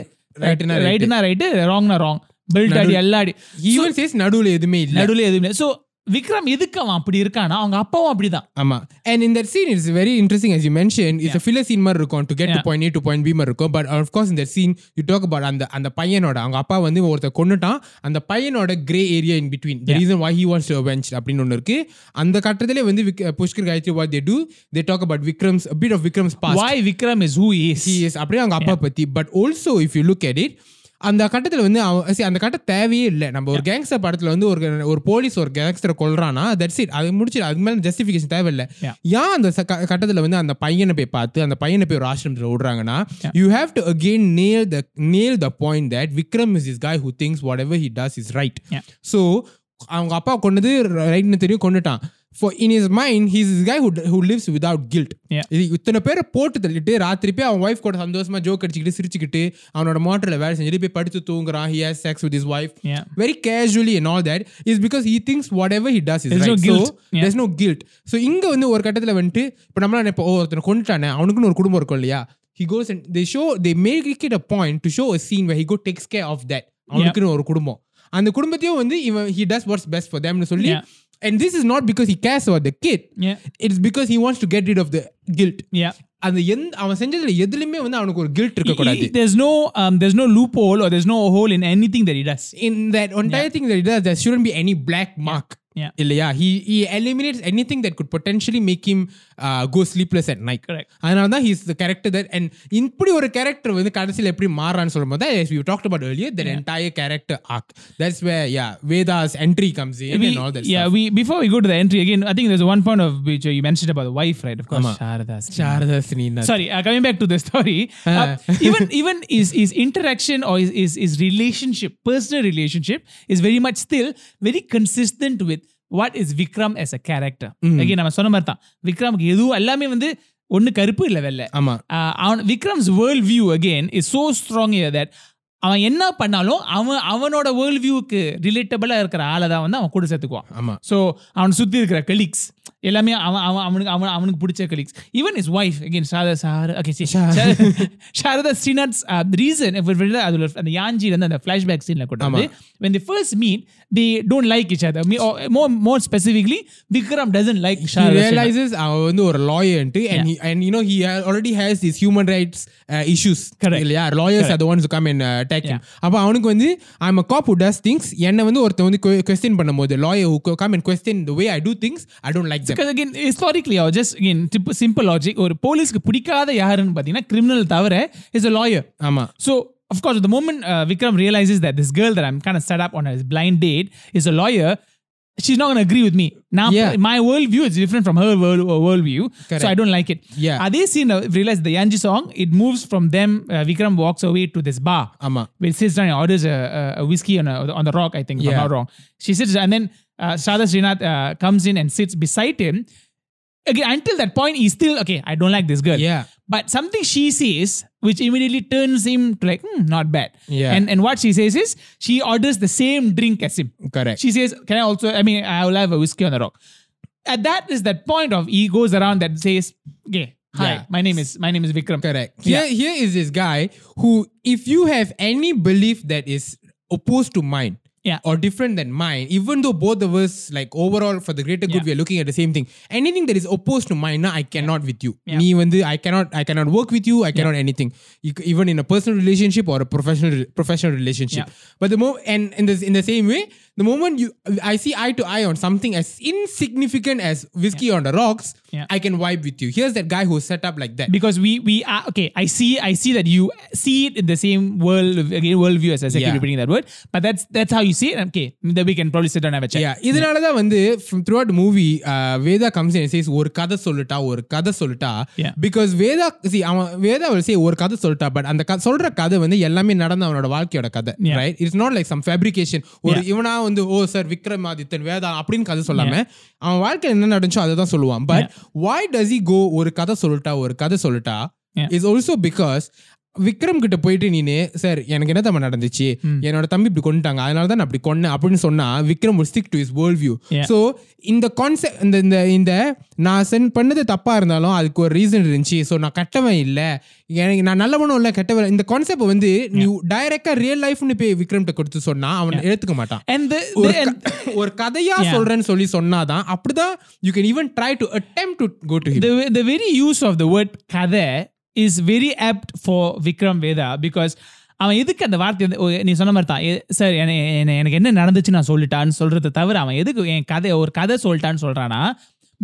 ரைட்டுனா ரைட்டு ராங்னா ராங் பெல்ட் அடி எல்லா அடி. even says நடுவுல எதுவுமே இல்ல. நடுவில் எதுவுமே ஸோ விக்ரம் எதுக்கு அவன் அப்படி இருக்கானா அவங்க அப்பாவும் அப்படிதான் ஆமா and in that scene it's very interesting as you mentioned it's a filler scene மாதிரி இருக்கும் to get to Yeah. point A to point B மாதிரி இருக்கும் but of course in that scene you talk about அந்த அந்த பையனோட அவங்க அப்பா வந்து ஒருத்தர் கொன்னுட்டான் அந்த பையனோட grey area in between the reason why he wants to avenge அப்படின்னு ஒன்று இருக்கு அந்த கட்டத்திலே வந்து Pushkar Gayathri what they do they talk about Vikram's a bit of Vikram's past why Vikram is who is he is அப்படியே அவங்க அப்பா பத்தி but also if you look at it அந்த கட்டத்துல வந்து அவன் see, அந்த கட்டம் தேவையே இல்லை. நம்ம ஒரு கேங்ஸ்டர் படத்துல வந்து ஒரு ஒரு போலீஸ் ஒரு கேங்ஸ்டரை கொல்றானா தட்ஸ் இட் அது முடிச்சு அதுக்கு மேல ஜஸ்டிஃபிகேஷன் தேவையில்லை. ஏன் அந்த கட்டத்துல வந்து அந்த பையனை போய் பார்த்து அந்த பையனை போய் ஒரு ஆசிரமத்தில் விடுறாங்கன்னா you have to again nail the nail the point that Vikram is is guy who thinks whatever he does is right. Yeah. So அவங்க அப்பா கொண்டது ரைட்னு தெரியும் கொண்டுட்டான் for in his mind he's this guy who who lives without guilt Yeah. இது இத்தனை பேரை போட்டு தள்ளிட்டு ராத்திரி போய் அவன் ஒய்ஃப் கூட சந்தோஷமா ஜோக் அடிச்சுக்கிட்டு சிரிச்சுக்கிட்டு அவனோட மோட்டரில் வேலை செஞ்சுட்டு போய் படுத்து தூங்குறான் he has sex with his wife Yeah. very casually and all that is because he thinks whatever he does is There's no right guilt. so Yeah. there's no guilt so இங்க வந்து ஒரு கட்டத்துல வந்துட்டு இப்போ நம்மளாம் இப்போ ஓ ஒருத்தனை கொண்டுட்டானே அவனுக்குன்னு ஒரு குடும்பம் இருக்கும் இல்லையா he goes and they show they make it a point to show a scene where he go takes care of that அவனுக்குன்னு ஒரு குடும்பம் அந்த குடும்பத்தையும் வந்து இவன் he does what's best for them னு சொல்லி Yeah. and this is not because he cares about the kid Yeah. it's because he wants to get rid of the guilt Yeah. அந்த எந்த அவன் செஞ்சதுல எதுலயுமே வந்து அவனுக்கு ஒரு கில்ட் இருக்க கூடாது He- there's no um, there's no loophole or there's no hole in anything that he does. in that entire thing that he does there shouldn't be any black mark Yeah. இல்லையா he he eliminates anything that could potentially make him uh, go sleepless at night Correct. அதனால தான் he's the character that and இப்படி ஒரு character வந்து கடைசியில் எப்படி மாறான்னு சொல்லும்போது தான் as we talked about earlier that entire character arc that's where yeah Veda's entry comes in we, and all that yeah, stuff we before we go to the entry again, I think there's one point of which uh, you mentioned about the wife, right? Of course, Ama. Sharada. Sharada Srinath. Sorry, uh, coming back to the story, uh, even even his his interaction or his, his his relationship, personal relationship, is very much still very consistent with what is Vikram as a character. Again, நம்ம சொன்ன மாதிரி தான். விக்ரமுக்கு எதுவும் எல்லாமே வந்து ஒண்ணு கருப்பு இல்ல வெள்ளை. ஆமா. uh, அவன் Vikram's world view again is so strong that அவன் என்ன பண்ணாலும் அவன் அவனோட வேர்ல்ட் வியூக்கு ரிலேட்டபிளா இருக்கிற ஆளை தான் வந்து அவன் கூட சேர்த்துக்குவான். ஆமா. ஸோ அவனை சுற்றி இருக்கிற கலீக்ஸ் எல்லாமே அவன் அவன் அவனுக்கு அவன் அவனுக்கு பிடிச்ச colleagues even his wife again Saradha sir okay Saradha Srinath's reason அதில் அந்த யாஞ்சிலேருந்து அந்த ஃப்ளாஷ்பேக் சீனில் கூட வந்து when they first meet they don't like each other Me- or more more specifically vikram doesn't like he Sharada Srinath. realizes அவன் வந்து ஒரு லாயர்ன்ட்டு and he and you know he ha- already has these human rights uh, issues Correct. இல்லையா lawyers are the ones who come and uh, attack him அப்ப அவனுக்கு வந்து I'm a cop who does things என்ன வந்து ஒருத்தன் வந்து question பண்ணும்போது lawyer who co- come and question the way I do things I don't like them Because again, historically, or just again, tip- simple logic, ஒரு போலீஸ்க்கு பிடிக்காத யாருன்னு பார்த்தீங்கன்னா கிரிமினல் தவிர இஸ் a lawyer. ஆமா So, of course, the moment uh, Vikram realizes that this girl that I'm kind of set up on a blind date is a lawyer, she's not going to agree with me. Now, Yeah. my worldview is different from her world uh, worldview, so Correct. I don't like it. Yeah. Are they seen? Uh, realize the Yanji song? It moves from them. Uh, Vikram walks away to this bar. ஆமா Where he sits down and orders a, a, a whiskey on, a, on the rock, I think, if I'm Yeah. not wrong. She sits and then uh, Shada Srinath uh, comes in and sits beside him. Again, until that point, he's still, okay, I don't like this girl. yeah But something she says, which immediately turns him to like, hmm, not bad. Yeah. And and what she says is, she orders the same drink as him. correct She says, "Can I also? I mean, I will have a whiskey on the rock." At that is that point of he goes around that says, "Okay, hi, Yeah. my name is my name is Vikram." Correct. Here, here is this guy who, if you have any belief that is opposed to mine yeah. or different than mine, even though both of us, like overall for the greater good, yeah. we are looking at the same thing. Anything that is opposed to mine, nah, I cannot yeah. with you. Yeah. Me, even the, I cannot, I cannot work with you. I cannot anything, even in a personal relationship or a professional professional relationship. But the moment and in the in the same way, the moment you I see eye to eye on something as insignificant as whiskey on the rocks, I can vibe with you. Here's that guy who's set up like that because we we are okay. I see I see that you see it in the same world again worldview as I said, keep repeating that word. But that's that's how you see it. Okay, then we can probably sit down and have a chat. Yeah, இதனால தான் வந்து from throughout uh, Veda comes in and says ஒரு கதை சொல்லுட்டா ஒரு கதை சொல்லுட்டா because Veda see அவன் Veda will say ஒரு கதை சொல்லிட்டா பட் அந்த க- சொல்ற கதை வந்து எல்லாமே நடந்த அவனோட வாழ்க்கையோட கதை. Right it's not like some fabrication ஒரு இவனா வந்து ஓ சார் விக்ரமாதித்தன் வேதா அப்படின்னு கதை சொல்லாம அவன் வாழ்க்கையில் என்ன நடந்துச்சோ அதை தான் சொல்லுவான் but why does he go ஒரு கதை சொல்லிட்டா ஒரு கதை சொல்லிட்டா. இஸ் ஆல்சோ பிகாஸ் விக்ரம் கிட்ட போயிட்டு நீனு சார் எனக்கு என்ன தம்ம நடந்துச்சு? என்னோட தம்பி இப்படி கொண்டுட்டாங்க. அதனால தான் நான் அப்படி கொன்னேன். அப்படின்னு சொன்னா Vikram will stick to his world view. Yeah. So இந்த கான்செப்ட் இந்த இந்த இந்த நான் சென்ட் பண்ணது தப்பா இருந்தாலும் அதுக்கு ஒரு ரீசன் இருந்துச்சு. ஸோ நான் கெட்டவன் இல்லை. எனக்கு நான் நல்லவனும் இல்லை கெட்டவன் இந்த கான்செப்ட் வந்து நீ டைரக்டா ரியல் லைஃப்னு போய் விக்ரம்கிட்ட கொடுத்து சொன்னா அவன் எடுத்துக்க மாட்டான். ஒரு ஒரு கதையா. சொல்றேன்னு சொல்லி சொன்னாதான் அப்படிதான் you can even try to attempt to go to the very use of the word கதை is very apt for Vikram Veda because அவன் எதுக்கு அந்த வார்த்தை நீ சொன்ன மாதிரி தான். சார் என- என- எனக்கு என்ன நடந்துச்சு நான் சொல்லிட்டான்னு சொல்றதை தவிர அவன் எதுக்கு என் கதை ஒரு கதை சொல்லிட்டான்னு சொல்றானா?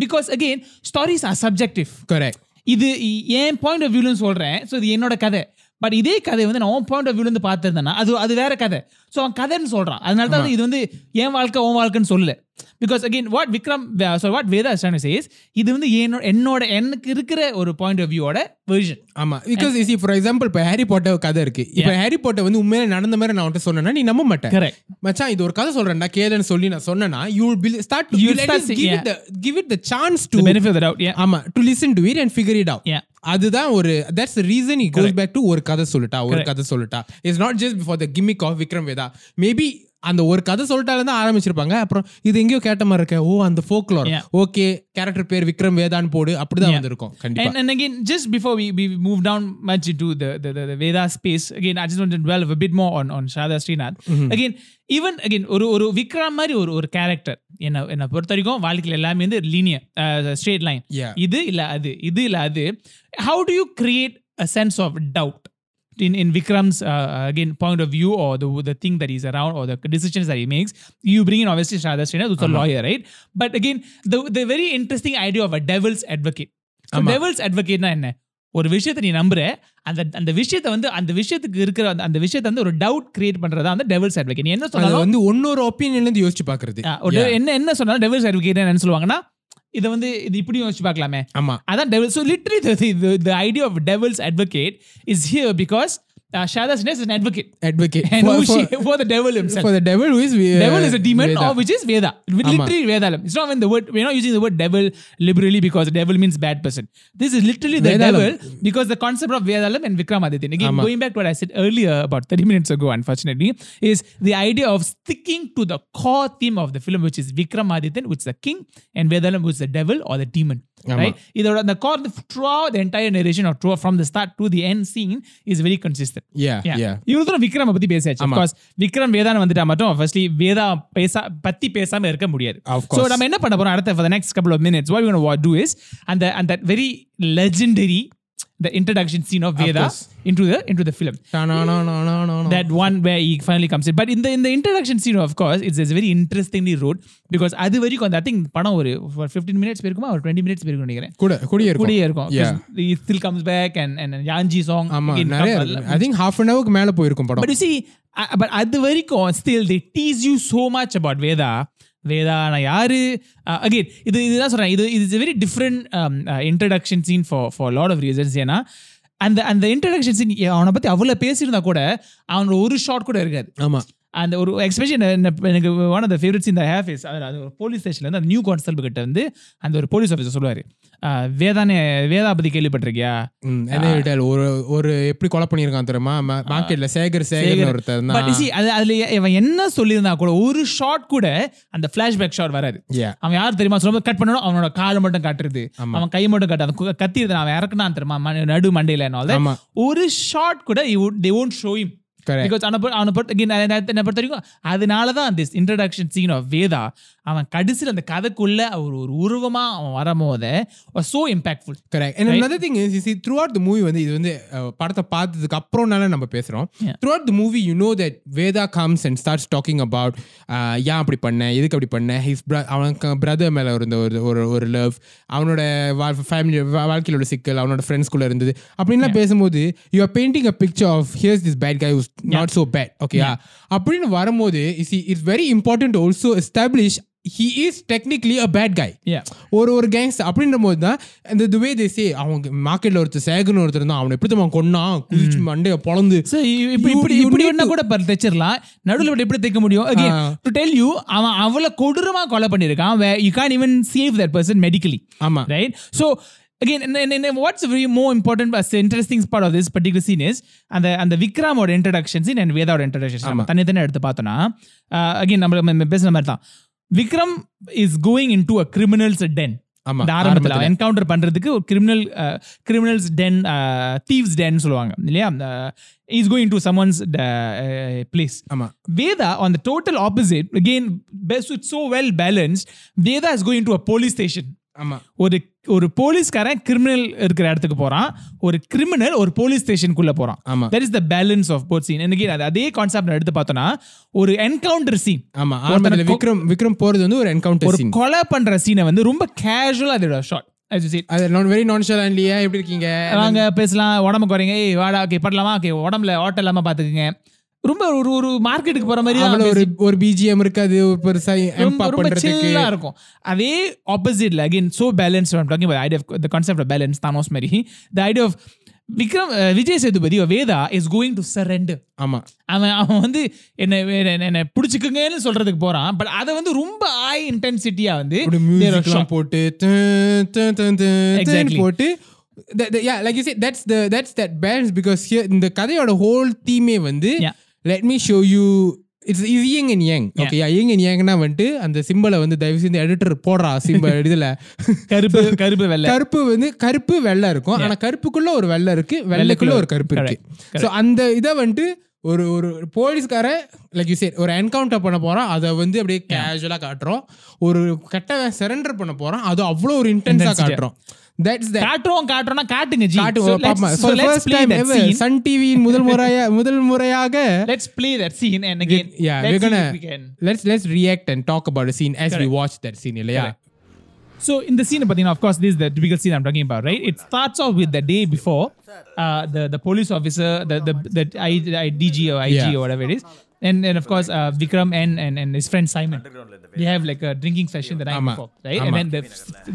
Because again stories are subjective correct இது என் பாயிண்ட் ஆஃப் வியூன்னு சொல்றேன் ஸோ இது என்னோட கதை. பட் இதே கதை வந்து நான் உன் பாயிண்ட் ஆஃப் வியூல இருந்து பார்த்திருந்தேன்னா அது அது வேற கதை. ஸோ அவன் கதைன்னு சொல்றான். அதனால தான் இது வந்து என் வாழ்க்கை உன் வாழ்க்கைன்னு சொல்லல. Because again what Vikram so what Vedha says இது வந்து என்னோட என்னோட எனக்கு இருக்கிற ஒரு பாயிண்ட் ஆஃப் வியூவோட வெர்ஷன் ஆமா பிகாஸ் இசி ஃபார் எக்ஸாம்பிள் இப்போ ஹாரி பாட்டர் கதை இருக்கு. இப்போ ஹாரி பாட்டர் வந்து உண்மையில நடந்த மாதிரி நான் உன்கிட்ட சொன்னேன்னா நீ நம்ப மாட்டேன் மச்சான் இது ஒரு கதை சொல்றேன்டா கேளுன்னு சொல்லி நான் சொன்னேன்னா you will start you give it the chance to benefit doubt ஆமா to listen to it and figure it out அதுதான் ஒரு that's reason he goes back to ஒரு கதை சொல்லிட்டா ஒரு கதை சொல்லிட்டா. It's not just for the gimmick of Vikram Vedha maybe அந்த ஒரு கதை சொல்லிட்டால தான் ஆரம்பிச்சிருப்பாங்க. அப்புறம் இது எங்கேயோ கேட்ட மாதிரி இருக்க. ஓ அந்த ஃபோக்லோர். ஓகே கேரக்டர் பேர் விக்ரம் வேதான்னு போடு. அப்படிதான் வந்திருக்கும். கண்டிப்பா. And, again, just before we, we move down much into the, the, the, the Veda space, again, I just want to dwell a bit more on, on Shada Srinath. Again, even again, ஒரு ஒரு விக்ரம் மாதிரி ஒரு ஒரு character என்ன என்னை பொறுத்த வரைக்கும் வாழ்க்கையில் எல்லாமே வந்து லீனியர் ஸ்ட்ரெயிட் லைன். இது இல்ல அது இது இல்ல அது. How do you create a sense of doubt in in Vikram's uh, again point of view or the the thing that he's around or the decisions that he makes, you bring in obviously Shraddha Srinath, who's a lawyer, right? But again, the the very interesting idea of a devil's advocate. So ஆமா. devil's advocate na என்ன ஒரு விஷயத்தை நீ நம்புற அந்த அந்த விஷயத்தை வந்து அந்த விஷயத்துக்கு இருக்கிற அந்த- அந்த விஷயத்தை வந்து ஒரு டவுட் கிரியேட் பண்றதா வந்து டெவல்ஸ் அட்வொகேட் என்ன சொன்னாலும் வந்து ஒன்னொரு ஒப்பீனியன்ல இருந்து யோசிச்சு பாக்குறது என்ன என்ன சொன்னாலும் டெவல்ஸ் அட்வொகேட் என்ன சொல்லுவாங்கன்னா இதை வந்து இது இப்படி யோசிச்சு பார்க்கலாமே ஆமா அதான் literally the, the, the idea of devil's advocate is here because uh, Shada's is an advocate. Advocate. And for, she, for, the devil himself. For the devil who is Veda. Devil is a demon Veda. or which is Veda. Literally Veda. It's not even the word, we're not using the word devil liberally because devil means bad person. This is literally the Vedalam. devil because the concept of Vedalam and Vikramaditya. Again, Amma. going back to what I said earlier about 30 minutes ago, unfortunately, is the idea of sticking to the core theme of the film, which is Vikramaditya, which is the king, and Vedalam, which is the devil or the demon. Right இதோட the core throughout the entire narration or throughout from the start to the end scene is very consistent yeah yeah இவ்வளவு தூரம் விக்ரம் பத்தி பேசியாச்சு ஆமா. Of course, Vikram வேதான் வந்துட்டா மட்டும் firstly Veda பேசா பத்தி பேசாம இருக்க முடியாது Of சோ course. நம்ம என்ன பண்ண போறோம் அடுத்த for the next couple of minutes what we're going to do is and the and that very legendary the introduction scene of Veda course. into the into the film Ta-na-na-na-na-na-na. that one where he finally comes in but in the in the introduction scene of course it's, it's very interestingly wrote because அது வரைக்கும் அந்த I think படம் ஒரு for 15 minutes போயிருக்குமா ஒரு 20 minutes போயிருக்கும் நினைக்கிறேன் கூட கூடிய இருக்கும் கூடியே இருக்கும் Yeah. 'Cause he still comes back and and யாஞ்சி song ஆமா again நிறைய comes- இருக்கு ஐ திங்க் ஹாஃப் அன் ஹவருக்கு மேல போயிருக்கும் படம் But you see, uh, but அது வரைக்கும் still they tease you so much about Veda. Veda நான் யாரு? அகெயின் இது இதுதான் சொல்கிறேன் இது இது very different introduction scene for for lot of reasons ஏன்னா அந்த அந்த இன்ட்ரடக்ஷன் சீன் அவனை பற்றி அவ்வளோ பேசியிருந்தா கூட அவனோட ஒரு ஷாட் கூட இருக்காது. ஆமாம் அந்த ஒரு எக்ஸ்பெஷன் எனக்கு ஒன் ஆஃப் த ஃபேவரட்ஸ் இந்த ஹேஃப் இஸ் அது ஒரு போலீஸ் ஸ்டேஷன்ல அந்த நியூ கான்ஸ்டபிள் கிட்ட வந்து அந்த ஒரு போலீஸ் ஆஃபீஸர் சொல்லுவாரு. வேதானே வேதா பத்தி கேள்விப்பட்டிருக்கியா ஒரு ஒரு எப்படி கொலை பண்ணியிருக்கான் தெரியுமா? மார்க்கெட்ல சேகர் சேகர். ஒருத்தர் அது அதுல இவன் என்ன சொல்லியிருந்தா கூட ஒரு ஷாட் கூட அந்த ஃபிளாஷ்பேக் ஷாட் வராது. அவன் யார் தெரியுமா? சொல்லும்போது கட் பண்ணணும் அவனோட காலை மட்டும் காட்டுறது. அவன் கை மட்டும் காட்டு கு- கத்தி அவன் இறக்குனான் தெரியுமா? நடு மண்டையில ஒரு ஷாட் கூட தே show him. Correct. பிகாஸ் அவனை அவனை பொறுத்த again, என்ன பொறுத்த வரைக்கும் அதனால தான் this introduction scene of Vedha அவன் கடைசியில் அந்த கதைக்குள்ள அவர் ஒரு உருவமா அவன் வரும்போது so impactful correct and is you see throughout the movie வந்து இது வந்து அஹ், படத்தை பார்த்ததுக்கு அப்புறம்னால நம்ம பேசுறோம். Yeah. throughout the movie you know that Veda comes and starts talking about uh, ஏன் அப்படி பண்ண எதுக்கு அப்படி பண்ண his bro- அவனுக்கு பிரதர் மேல இருந்த ஒரு ஒரு ஒரு லவ் அவனோட ஃபேமிலி வாழ்க்கையில உள்ள சிக்கல் அவனோட ஃப்ரெண்ட்ஸ்குள்ள இருந்தது அப்படின்லாம் பேசும்போது you are painting a picture of here's this bad guy not so bad ஓகேயா அப்படின்னு வரும்போது it's very important also establish he is technically a bad guy. Yeah. ஒரு ஒரு கேங்ஸ்டர் அப்படின்ற போது தான் இந்த தி வே தே சே அவங்க மார்க்கெட்ல ஒருத்தர் சேகர்னு ஒருத்தர் இருந்தான் அவனை எப்படி அவன் கொன்னான் குதிச்சு மண்டைய இ- இப்படி இப்படி இப்படி வேணா கூட தைச்சிடலாம். நடுவில் இப்படி எப்படி தைக்க முடியும்? To tell you அவன் அவ்வளவு கொடூரமா கொலை where you can't even save that person medically. ஆமா. Right? So again and, and, and what's very more important as the interesting part of this particular scene is அந்த அந்த விக்ராமோட இன்ட்ரடக்ஷன் scene and வேதாவோட introduction தனி தனி எடுத்து பார்த்தோம்னா again நம்ம நம்ம பேசுன மாதிரி தான். Vikram is going in to a criminals den ஆமா இந்த ஆரம்பத்தில் என்கவுண்டர் பண்றதுக்கு ஒரு criminal criminals den thieves den சொல்லுவாங்க இல்லையா is going to summons place ஆமா Veda, on the total opposite, again, best it's so well balanced. Veda is going to a police station. ஒரு ஒரு போலீஸ்காரன் கிரிமினல் இருக்கிற இடத்துக்கு போறான். ஒரு கிரிமினல் ஒரு போலீஸ் ஸ்டேஷனுக்குள்ள போறான். ஆமா. That is the balance of both scene எனக்கு அது அதே கான்செப்ட் எடுத்து பார்த்தோம்னா ஒரு என்கவுண்டர் சீன் ஆமா. விக்ரம் விக்ரம் போறது வந்து ஒரு என்கவுண்டர் ஒரு கொலை பண்ற சீனை வந்து ரொம்ப கேஷுவலா அதோட ஷார்ட் அது நான் வெரி நான் ஷாலன்லியா எப்படி இருக்கீங்க? வாங்க பேசலாம். உடம்பு குறைங்க ஏய் வாடா. ஓகே பண்ணலாமா ஓகே உடம்புல ஓட்ட இல்லாம பாத்துக்குங்க. ரொம்ப ஒரு ஒரு மார்க்கெட்டுக்கு போற மாதிரி தான் ஒரு ஒரு பிஜிஎம் இருக்காது ஒரு பெருசா ரொம்ப சில்லா இருக்கும். அதே ஆப்போசிட்ல again so balance I'm talking about idea of the concept of balance Thanos மாதிரி. The idea of Vikram Vijay Sethupathi Vedha is going to surrender ஆமா. அவன் அவன் வந்து என்ன என்ன- பிடிச்சிக்குங்கன்னு சொல்றதுக்கு போறான். பட் அதை வந்து ரொம்ப ஹை இன்டென்சிட்டியா வந்து. போட்டு து- து- து- து- போட்டு said that's the that's that balance because here இந்த கதையோட whole தீமே வந்து Let me show you. It's இது yang and yang okay yang and யங்னா வந்துட்டு அந்த சிம்பிளை வந்து தயவு செஞ்சு எடிட்டர் போடுறா சிம்பிள் இதுல. கருப்பு கருப்பு வெள்ளை. கருப்பு வந்து கருப்பு வெள்ளை இருக்கும். ஆனா கருப்புக்குள்ள ஒரு வெள்ளை இருக்கு வெள்ளைக்குள்ள ஒரு கருப்பு இருக்கு. சோ அந்த இதை வந்துட்டு ஒரு ஒரு போலீஸ்காரன் லைக் யூ சேட் ஒரு என்கவுண்டர் பண்ண போறான். அதை வந்து அப்படியே கேஷுவலா காட்டுறோம். ஒரு கெட்ட சரண்டர் பண்ண போறான். அது அவ்வளோ ஒரு இன்டென்ஸா Intensity. காட்டுறோம். that's that காட்டுறோம் காட்டுறோம்னா காட்டுங்க ஜி காட்டு So let's- பாப்பா so for let's first play time that ever scene. Sun டிவியின் முதல் முறையா முதல் முறையாக Let's play that scene and again yeah let's we're see gonna if we can. let's let's react and talk about the scene as we Correct. watch that scene இல்லையா Correct. So in the scene, but you know, of course, this is the typical scene I'm talking about, right? It starts off with the day before, uh, the the police officer, the the the I, I, DG or IG Yeah. or whatever it is, and and of course uh, Vikram and, and and his friend Simon, they have like a drinking session the night Ama. before, right? Ama. And then the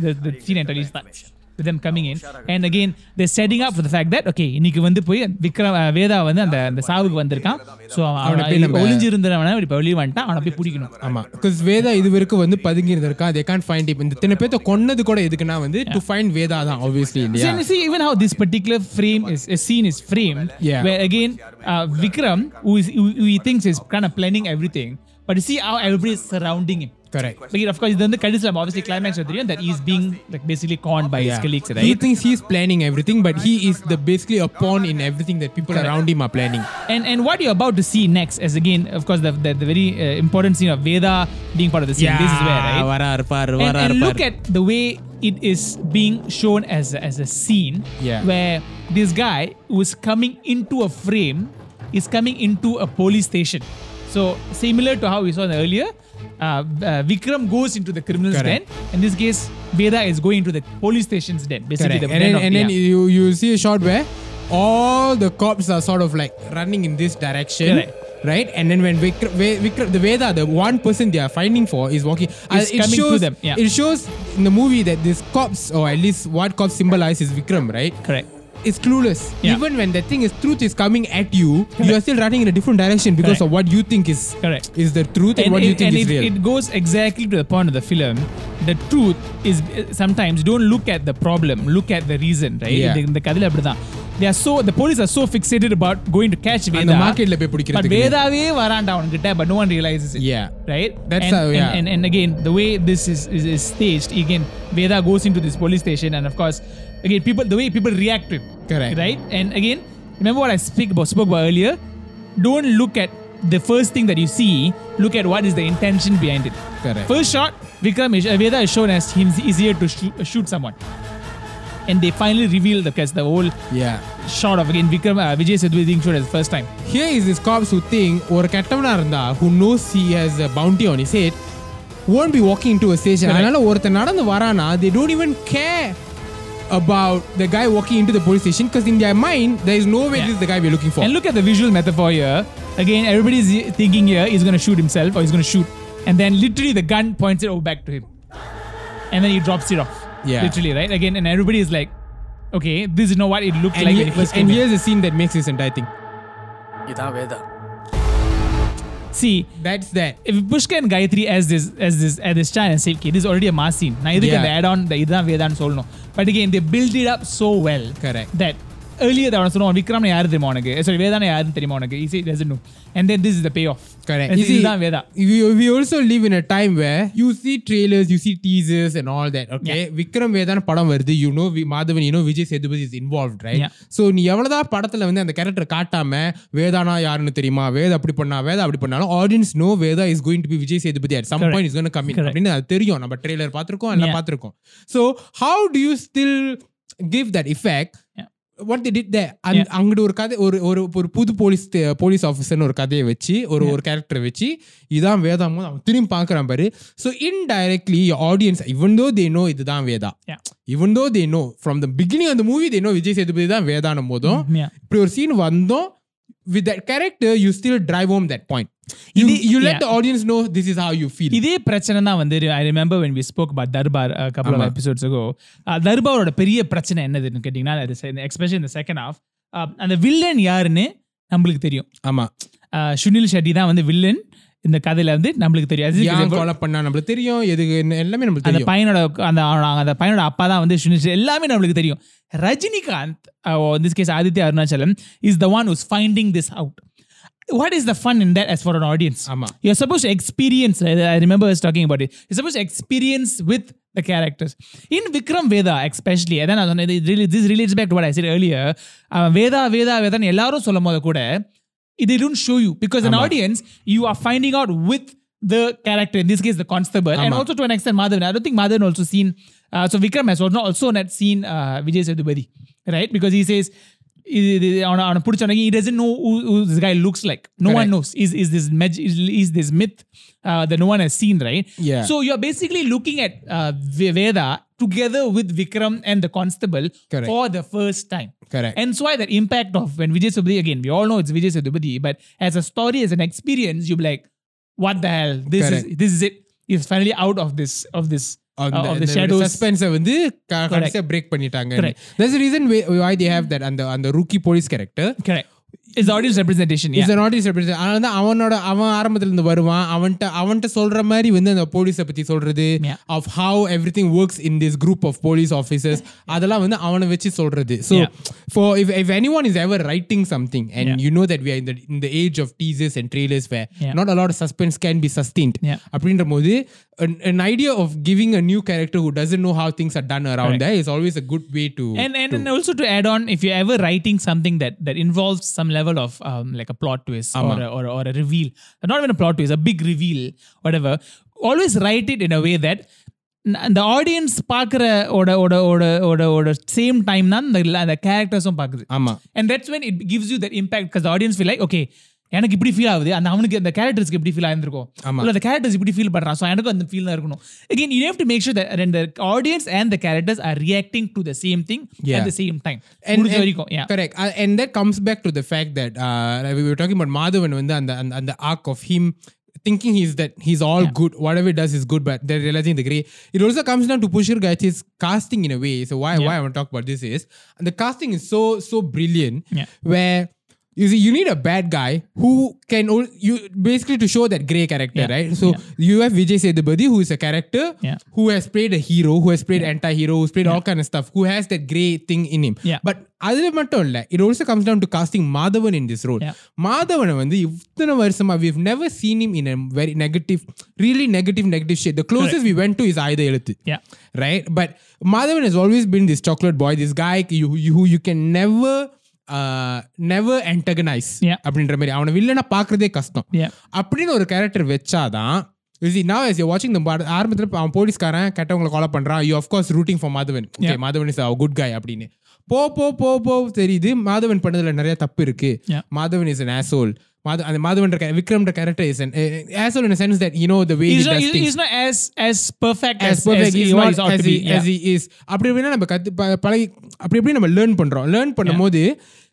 the, the scene entirely starts with them coming in, and again they're setting up for the fact that okay, இன்னைக்கு வந்து போய் Vikram uh, Veda வந்து அந்த அந்த சாவுக்கு வந்திருக்கான், so அவனை போய் நம்ம- ஒளிஞ்சு இருந்தவன இப்ப வெளியே வந்துட்டான், அவனை போய் பிடிக்கணும். ஆமா பிகாஸ் வேதா இது வரைக்கும் வந்து பதுங்கி இருந்திருக்கான் they can't find him இந்த இத்தனை பேத்த கொன்னது கூட எதுக்குன்னா வந்து டு ஃபைண்ட் வேதா தான் obviously இல்லையா See, and see even how this particular frame is a scene is framed, Yeah. where again uh, Vikram, who is who, who he thinks is kind of planning everything, but you see how everybody is surrounding him. Correct. But of course, then the criticism obviously climax with Rian that he's being like basically conned by yeah. his colleagues, right? He thinks he's planning everything, but he is the basically a pawn in everything that people Correct. around him are planning. And and what you're about to see next is again, of course, the the, the very uh, important scene of Veda being part of the scene. Yeah. This is where, right? Varar, par, varar, and, and look at the way it is being shown as a, as a scene yeah. where this guy who's coming into a frame is coming into a police station. So similar to how we saw earlier uh, uh, Vikram goes into the criminal's Correct. den. In this case, Veda is going to the police station's den. Basically, Correct. the and den then, of and then yeah. you you see a shot where all the cops are sort of like running in this direction Correct. right and then when Vikram, Vikram, the Veda the one person they are finding for is walking uh, to shows, them, yeah. it shows in the movie that this cops or at least what cops symbolize is Vikram right Correct is clueless Yeah. even when the thing is truth is coming at you you are still running in a different direction because Correct. of what you think is Correct. is the truth and, what it, you think and is it, real it goes exactly to the point of the film. The truth is uh, sometimes don't look at the problem, look at the reason, right? Yeah. இந்த- இந்த கதையில அப்படிதான். They are so the police are so fixated about going to catch Veda. அந்த marketல போய் But பிடிக்கிறதுக்கு வேதாவே வராண்டா அவன்கிட்ட but no one realizes it. yeah Right? That's and, how- and- yeah. And, and, again, the way this is, is, is staged, again, Veda goes into this police station and of course, again, people the way people react to it. Correct. Right? And again, remember what I speak about, spoke about earlier? Don't look at the first thing that you see, look at what is the intention behind it. Correct. First shot, Vikram is, uh, Veda is shown as him is here to shoot, shoot someone. And they finally reveal the case, the whole yeah shot of again Vikram uh, Vijay Sethupathi being shown as the first time. Here is this cops who think ஒரு கெட்டவனா இருந்தா who knows he has a bounty on his head won't be walking into a station Correct. அதனால ஒருத்தன் நடந்து வரானா they don't even care about the guy walking into the police station because in their mind there is no way Yeah. this is the guy we're looking for And look at the visual metaphor here. Again, everybody's thinking here he's going to shoot himself or he's going to shoot. And then literally the gun points it over back to him. And then he drops it off. Yeah. Literally, right? Again, and everybody is like, okay, this is not what it looked and, like he- when he first and came in. here's the scene that makes this entire thing இதான் Veda See, that's that. If Pushka and Gayatri as this as this as this channel and Safe Kid is already a mass scene. Now yeah. can add on the not Vedan Solno. But again, they built it up so well. Correct. That earlier அவன் சொல்லுவான் விக்ரம் யாரு தெரியுமா உனக்கு sorry வேதான யாருன்னு தெரியுமா உனக்கு doesn't know and then this is the payoff correct And you see, இதுதான் Veda we, we also live in a time where you see trailers you see teasers and all that okay Vikram வேதான படம் வருது you know we- Madhavan you know Vijay Sethupathi is involved right Yeah. so நீ எவ்வளவுதான் படத்துல வந்து அந்த character காட்டாம வேதானா யாருன்னு தெரியுமா வேதா அப்படி பண்ணா வேதா அப்படி பண்ணாலும் audience know Vedha is going to be Vijay Sethupathi at some Correct. point is going to come in Correct. அப்படின்னு அது தெரியும் நம்ம ட்ரெய்லர் பார்த்திருக்கோம் எல்லாம். பார்த்திருக்கோம் so how do you still give that effect Yeah. what they did there அங்க- Yeah. அங்கிட்டு ஒரு கதை ஒரு ஒரு ஒரு புது போலீஸ் போலீஸ் ஆஃபீஸர்னு ஒரு கதையை வச்சு ஒரு ஒரு கேரக்டரை வச்சு இதான் வேதாம் போது அவன் திரும்பி பார்க்கறான் பாரு ஸோ இன்டைரக்ட்லி ஆடியன்ஸ் இவன் தோ தே நோ இதுதான் வேதா. இவன் though they know from the beginning அந்த movie they know Vijay Sethupathi தான் வேதானும் போதும் Yeah. இப்படி ஒரு சீன் வந்தோம் with that character you still drive home that point இது- you let yeah. No this is how you feel இதே பிரச்சனை தான் வந்து I remember when we spoke about Darbar ago uh, தர்பாரோட பெரிய பிரச்சனை என்னதுன்னு கேட்டிங்கன்னா எஸ்பெஷலி இந்த செகண்ட் ஹாஃப் அந்த வில்லன் யாருன்னு நம்மளுக்கு தெரியும். ஆமா. Uh, சுனில் ஷெட்டி தான் வந்து வில்லன் இந்த கதையில வந்து நம்மளுக்கு ஏன் கொலை பண்ணா நம்மளுக்கு தெரியும் எது எல்லாமே நம்மளுக்கு அந்த பையனோட அந்த அந்த பையனோட அப்பா தான் வந்து ஷெட்டி. எல்லாமே நம்மளுக்கு தெரியும் Rajinikanth this case Aaditya Arunachalam is the one who's finding this out what is the fun in that as for an audience ஆமா you're supposed to experience right? i remember us talking about it you're supposed to experience with the characters in vikram veda especially and then I was on- it really, this relates back to what i said earlier uh, veda veda veda எல்லாரும் சொல்லும் போது கூட they don't show you. Because an audience you are finding out with the character in this case the constable and also to an extent Madhavan. I don't think Madhavan also seen uh, so Vikram has also, also not seen uh, Vijay Sethupathi right? Because he says on on he doesn't know who, who, this guy looks like. No Correct. one knows. Is is this mag- is, is this myth uh, that no one has seen right? Yeah. So you're basically looking at uh, Veda together with Vikram and the constable Correct. for the first time. Correct. and so why that impact of when Vijay Sethupathi again we all know it's Vijay Sethupathi but as a story as an experience you'll be like what the hell this Correct. is this is it he's finally out of this of this uh, of the shadows சஸ்பென்ஸ வந்து க- கடைசியா break பண்ணிட்டாங்க Correct. that's the reason why why they have that அந்த அந்த rookie police character correct it's audience representation yeah is an audience representation ஆனா வந்து அவனோட அவன் ஆரம்பத்துல இருந்து வருவான் அவன்கிட்ட அவன்கிட்ட சொல்ற மாதிரி வந்து அந்த போலீஸை பத்தி சொல்றது Yeah. of how everything works in this group of police officers அதெல்லாம் வந்து அவனை வச்சு சொல்றது so Yeah. for if, if anyone is ever writing something and Yeah. you know that we are in the in the age of teasers and trailers where Yeah. not a lot of suspense can be sustained Yeah. அப்படின்ற போது an, an idea of giving a new character who doesn't know how things are done around Correct. there is always a good way to and and, and also to add on if you're ever writing something that that involves some level of um, like a plot twist or a, or, or a reveal not even a plot twist a big reveal whatever always write it in a way that the audience பார்க்குற ஓட ஓட ஓட ஓட ஓட same time தான் அந்த அந்த கேரக்டர்ஸும் பார்க்குது ஆமா and that's when it gives you that impact because the audience feel like okay எனக்கு இப்படி ஃபீல் ஆகுது அந்த அவனுக்கு அந்த கேரக்டர்ஸ்க்கு எப்படி ஃபீல் ஆயிருந்திருக்கும் ஆமா. இல்ல அந்த கேரக்டர்ஸ் இப்படி ஃபீல் பண்றான் ஸோ எனக்கு அந்த ஃபீல் தான் இருக்கணும் again you have to make sure that when the audience and the characters are reacting to the same thing Yeah. at the same time And- முடிஞ்ச and- வரைக்கும் yeah Correct. Uh, and that comes back to the fact that uh, like we were talking about Madhavan வந்து அந்த அந்த அந்த arc of him thinking he's that he's all good whatever he does is good but they're realizing the gray it also comes down to Pushkar Gayathi's casting in a way so why why I want to talk about this is and the casting is so so brilliant Yeah. where you see you need a bad guy who can ol- you basically to show that gray character Yeah. right so you have Vijay Sethupathi who is a character Yeah. who has played a hero who has played anti-hero who's played all kind of stuff who has that gray thing in him Yeah. but அதுல மட்டும் இல்ல it also comes down to casting Madhavan in this role Yeah. மாதவனை வந்து இத்தனை வருஷமா we've never seen him in a very negative really negative negative shit the closest we went to is either எழுத்து yeah right but madhavan has always been this chocolate boy this guy you, you, who uh, antagonize Yeah. அப்படின்ற மாதிரி. அவனை வில்லனா பார்க்கறதே கஷ்டம். அப்படின்னு ஒரு character வச்சாதான் now as you're watching the part ஆரம்பத்துல அவன் போலீஸ்காரன் கெட்டவங்களை கொலை you of course rooting for Madhavan okay Yeah. Madhavan is a good guy அப்படின்னு. போ போ போ போ தெரியுது. மாதவன் பண்ணதுல நிறைய தப்பு இருக்கு. மாதவன் இஸ் an asshole மாத அந்த Madhavan விக்ரம்ன்ற character is an asshole in a sense that you know the way he's he not does he's, things he's not as as perfect as, as perfect as he's he not is ought as he, be as yeah. he is அப்படி எப்படின்னா நம்ம கத்து ப- பழகி அப்படி எப்படி நம்ம learn பண்றோம் லேர்ன் பண்ணும்போது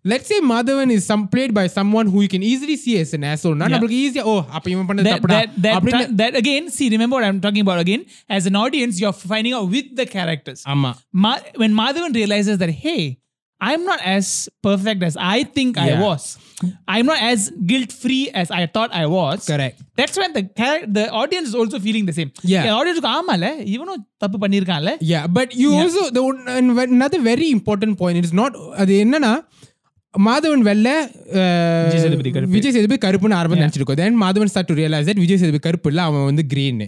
let's say madhavan is some played by someone who you can easily see as an asshole னா நம்மளுக்கு ஈஸியா ஓ அப்ப இவன் பண்ணது தப்புடா அப்படின்னு that again see remember what i'm talking about again as an audience you're finding out with the characters ஆமா when Madhavan realizes that, hey, I'm not as perfect as I think I Yeah. was. I'm not as guilt free as I thought I was. correct That's when the char- the audience is also feeling the same. Yeah. The audience go, ஆமால இவனும் தப்பு பண்ணிருக்கான்ல yeah but you Yeah. also the one- and ve- another very important point it is not அது என்னன்னா மாதவன் வெள்ள விஜய் சேதுபதி கருப்பு. விஜய் சேதுபதி கருப்புன்னு ஆரம்பம் நினைச்சிருக்கோம் then Madhavan start to realise that Vijay Sethupathi கருப்பு இல்ல அவன் வந்து green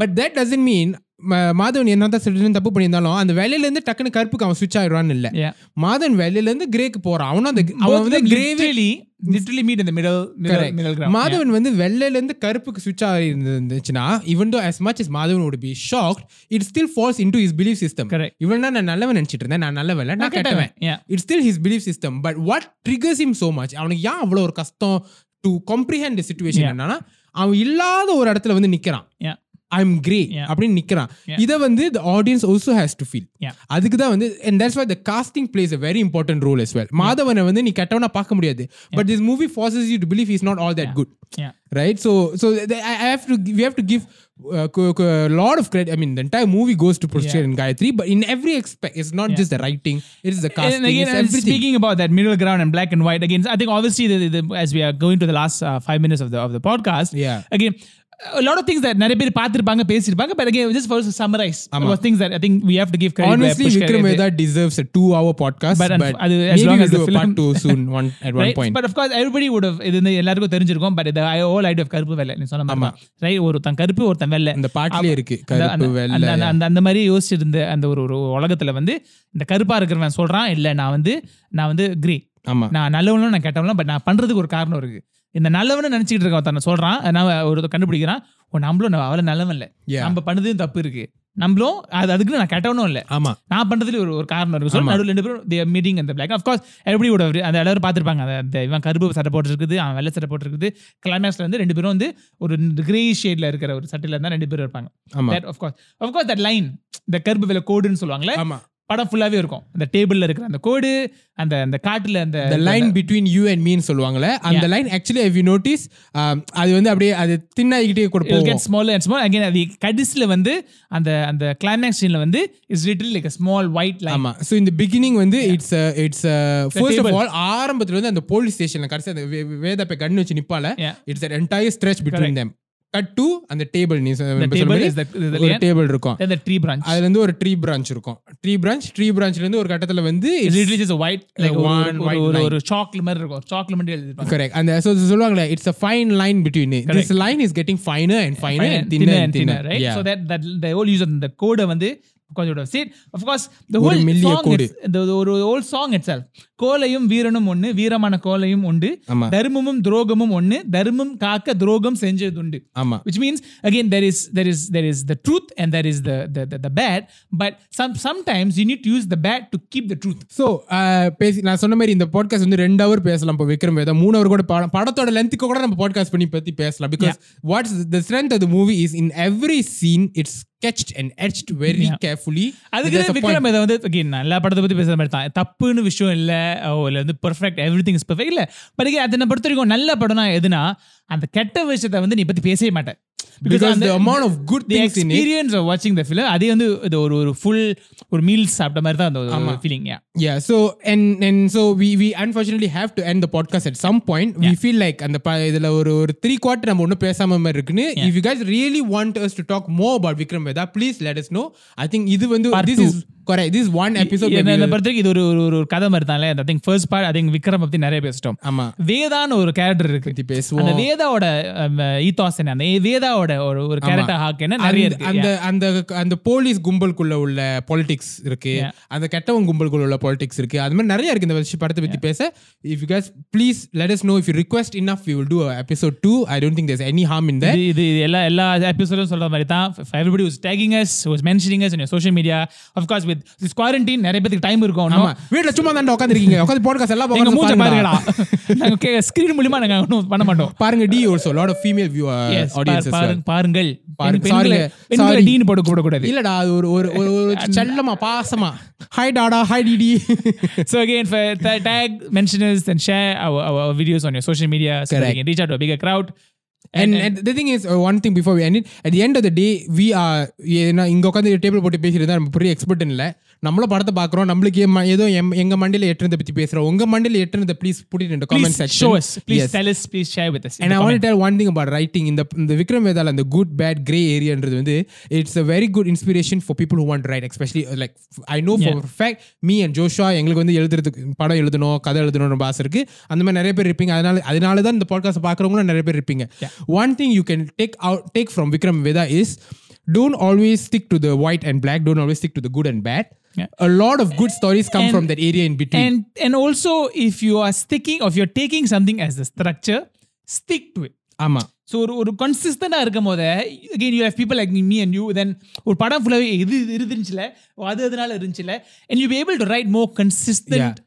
but that doesn't mean Madhavan என்னதான் சிட்டிசன் தப்பு பண்ணியிருந்தாலும் அந்த வேலையில இருந்து டக்குன்னு கருப்புக்கு அவன் சுவிச் ஆயிடுவான்னு இல்ல. மாதவன் வேலையில இருந்து கிரேக்கு போறான் அவனும் அந்த அவன் வந்து them கிரேவே literally literally meet in the middle middle, Correct. middle ground. Madhavan வந்து வெள்ளையில இருந்து கருப்புக்கு சுவிச் ஆயிருந்துச்சுன்னா even though as much as Madhavan would be shocked it still falls into his belief system Correct. இவன் நான் நல்லவன் நினைச்சிட்டு இருந்தேன் நான் நல்லவன் நான் கெட்டவன். It's still his belief system but what triggers him so much அவனுக்கு ஏன் அவ்வளவு ஒரு கஷ்டம் டு situation Yeah. என்னன்னா அவன் இல்லாத ஒரு இடத்துல வந்து நிக்கிறான் Yeah. I'm grey Yeah. அப்படின்னு நிக்கிறான் Yeah. இதை வந்து the audience also has to feel Yeah. அதுக்கு தான் வந்து and that's why the casting plays a very important role as well மாதவனை வந்து நீ கெட்டவனா பார்க்க முடியாது but this movie forces you to believe he's not all that good Yeah. right so so th- I I have to we have to give uh, co- co- a lot of credit i mean the entire movie goes to Pushkar Yeah. and Gayatri but in every aspect it's not Yeah. just the writing it is the casting and again, it's and everything speaking about that middle ground and black and white, again, I think obviously the, the, as we are going to the last uh, five minutes of the of the podcast, Yeah. again, a lot of things that நிறைய பேர் பார்த்திருப்பாங்க to summarize ஆமா. about things that I think we have to give credit where honestly Pushkar Vikram is- Vedha deserves a two hour podcast But அது as long as the part film- two soon one at one right? point But of course, everybody would have இது எல்லாருக்கும் தெரிஞ்சிருக்கும் but இந்த whole idea of கருப்பு வெள்ளை நீ சொன்ன மாதிரி ரைட் ஒருத்தன் கருப்பு ஒருத்தன் வெள்ளை அந்த பாட்டிலே இருக்கு கருப்பு வெள்ளை அந்த- அந்த- அந்த அந்த மாதிரி யோசிச்சிருந்த அந்த ஒரு ஒரு உலகத்துல வந்து இந்த கருப்பா இருக்கிறவன் சொல்றான் இல்ல நான் வந்து நான் வந்து கிரே ஆமா நான் நல்லவனும் நான் கெட்டவனும் பட் நான் பண்றதுக்கு ஒரு காரணம் இருக்கு இந்த நல்லவனு நினைச்சிட்டு இருக்க ஒருத்தன் சொல்றான். நான் ஒரு கண்டுபிடிக்கிறான். ஓ நம்மளும் நான் அவ்வளவு நல்லவன் இல்ல. நம்ம பண்ணதும் தப்பு இருக்கு. நம்மளும் அது அதுக்கு நான் கெட்டவனும் இல்ல. ஆமா. நான் பண்றதுல ஒரு ஒரு காரணம் இருக்கு. சொல்லி நடுவில் ரெண்டு பேரும் தேர் மீட்டிங் அந்த பிளாக் ஆஃப் கோர்ஸ் எப்படி விட அந்த எல்லாரும் பார்த்துருப்பாங்க. அந்த இவன் கருப்பு சட்டை போட்டுருக்குது அவன் வெள்ளை சட்டை போட்டுருக்குது. கிளைமேக்ஸ்ல வந்து ரெண்டு பேரும் வந்து ஒரு கிரே ஷேட்ல இருக்கிற ஒரு சட்டையில இருந்தா ரெண்டு பேரும் இருப்பாங்க. That of course of course that line இந்த கருப்பு வெள்ளை கோடுன்னு சொல்லுவாங்களே படம் ஃபுல்லாவே இருக்கும். அந்த டேபிள்ல இருக்கிற அந்த கோடு அந்த அந்த காட்டுல அந்த the line between you and me ன்னு சொல்லுவாங்கல்ல அந்த line actually if you notice um, அது வந்து அப்படியே அது தின்னாகிட்டே கூட it will get போகும். smaller and smaller. Again அது கடைசில வந்து அந்த அந்த கிளைமேக்ஸ் சீன்ல வந்து is little like a small white line. ஆமா. சோ இந்த பிகினிங் வந்து it's it's first of. All ஆரம்பத்துல வந்து அந்த போலீஸ் ஸ்டேஷன்ல கடைசி அந்த வேதா போய் கண்ணு வச்சு நிப்பால. இட்ஸ் an entire stretch between them. Cut to அந்த டேபிள் நீ சொ- ஒரு டேபிள் இருக்கும் the tree branch அதுல இருந்து ஒரு ட்ரீ பிரான்ச் இருக்கும் ட்ரீ பிரான்ச் ட்ரீ பிரான்ச்ல இருந்து ஒரு கட்டத்துல வந்து a white like ஒரு- one ஒரு- சாக்லேட் மாதிரி இருக்கும் சாக்லேட் மாதிரி எழுதிருப்பாங்க கரெக்ட் அந்த so சொல்லுவாங்களே it's a fine line between it this line is getting finer and finer and thinner and thinner right? So that that the whole use of the code வந்து see of course the ஒரு கோலையும் வீரனும் ஒண்ணு வீரமான கோலையும் உண்டு. ஆமா. தர்மமும் துரோகமும் ஒண்ணு தர்மம் காக்க துரோகம் செஞ்சதுண்டு ஆமா. Which means again there is there is there is the truth and there is the the, the, the bad but some sometimes you need to use the bad to keep the truth. So பேசி நான் சொன்ன மாதிரி இந்த podcast வந்து ரெண்டு hour பேசலாம் இப்போ விக்ரம் வேதா. மூணு ஹவர் கூட படம் படத்தோட லென்த்துக்கு கூட நம்ம பாட்காஸ்ட் பண்ணி பத்தி பேசலாம். Because what's the strength of the movie is in every scene it's sketched and etched very carefully அதுக்கு. விக்ரம் இதை வந்து நான் எல்லா படத்தை பத்தி பேசுற மாதிரி தான். தப்புன்னு விஷயம் இல்ல. ஓ இல்ல வந்து perfect everything is perfect இல்ல பட் அதை பொறுத்த வரைக்கும் நல்ல படம்னா எதுனா அந்த கெட்ட விஷயத்தை வந்து நீ பத்தி பேசவே மாட்டேன் because the amount of good the things in it experience of watching the film அதே வந்து இது ஒரு ஒரு ஃபுல் ஒரு மீல் சாப்பிட்ட மாதிரி தான் அந்த feeling yeah yeah so and and so we we unfortunately have to end the podcast at some point we feel like அந்த இதுல ஒரு ஒரு த்ரீ குவார்டர் நம்ம ஒன்றும் பேசாம மாதிரி இருக்குன்னு if you guys really want us to talk more about Vikram Vedha please let us know I think இது வந்து Part this என்ன we will- பொறுத்தவரைக்கும் இது ஒரு ஒரு- கதை மாதிரி தான். I think first part I think Vikram பத்தி நிறைய பேசிட்டோம். ஆமா. வேதான்னு ஒரு கேரக்டர் இருக்கு. பத்தி பேசுவோம். அந்த வேதாவோட ஈத்தாஸ் என்ன? அந்த வேதாவோட ஒரு ஒரு கேரக்டர் ஹாக் என்ன? நிறைய இருக்கு. அந்த அந்த அந்த போலீஸ் கும்பலுக்குள்ள உள்ள பாலிடிக்ஸ் இருக்கு. அந்த கெட்டவன் கும்பலுக்குள்ள உள்ள பாலிடிக்ஸ் இருக்கு. அது மாதிரி நிறைய இருக்கு இந்த விஷயம் படத்தை பத்தி பேச. If you guys please let us know if you request enough we will do a episode 2 i don't think there's any harm in that. இது எல்லா எல்லா எபிசோடும் சொல்ற மாதிரி தான். Everybody was tagging us was mentioning us in social media of course with this quarantine நிறைய பேருக்கு time இருக்கும் ஆமா வீட்ல சும்மா தான் உட்கார்ந்திருக்கீங்க உட்கார்ந்து பாட்காஸ்ட் எல்லாம் எங்க மூஞ்ச பாருங்களா பாருங்கடா நாங்க ஸ்கிரீன் மூலியமா நாங்க ஒன்றும் பண்ண மாட்டோம் பாருங்க டி uh, Yes, audience as பாரு- well பாருங்கள் பாருங்க. பெண்களை- Sorry. பெண்களை Sorry. டீன் போட கூடாது இல்லடா அது ஒரு ஒரு ஒரு செல்லமா பாசமா hi Tata hi DD mention us, and share our, our, our videos on your social media so that Correct. we can reach out to a bigger crowd. And, and the thing is uh, one thing before we end it at the end of the day we are ஏன்னா இங்க உட்காந்து table போட்டு பேசிட்டு நம்ம பெரிய expert இல்ல நம்மளும் படத்தை பாக்குறோம் நம்மளுக்கு ஏதோ எங்க மண்டியில எட்டுறதை பத்தி பேசுறோம் உங்க மண்டியில எட்டுறதை please Yes. tell us. Please share with us. in And the I want to comment. tell one thing about writing இந்த இந்த விக்ரம் வேதால அந்த குட் பேட் கிரே ஏரியான்றது வந்து it's a very good inspiration for people who want to write especially uh, like I know for a fact me and Joshua எங்களுக்கு வந்து எழுதுறதுக்கு படம் எழுதணும் கதை எழுதணும் ரொம்ப ஆசை இருக்கு அந்த மாதிரி நிறைய பேர் இருப்பீங்க அதனால அதனால தான் இந்த பாட்காஸ்ட் பார்க்குறவங்களும் நிறைய பேர் இருப்பீங்க one thing you can take out take from Vikram Vedha is don't always stick to the white and black don't always stick to the good and bad Yeah. a lot of good stories come And- from that area in between And and also, if you are sticking, or if you're taking something as a structure, stick to it. ஆமா so ஒரு ஒரு கன்சிஸ்டண்டாக இருக்கும் போது again you have people like me and you then ஒரு படம் ஃபுல்லாகவே இது இது இருந்துச்சுல அது அதனால இருந்துச்சுல and you be able to write more consistent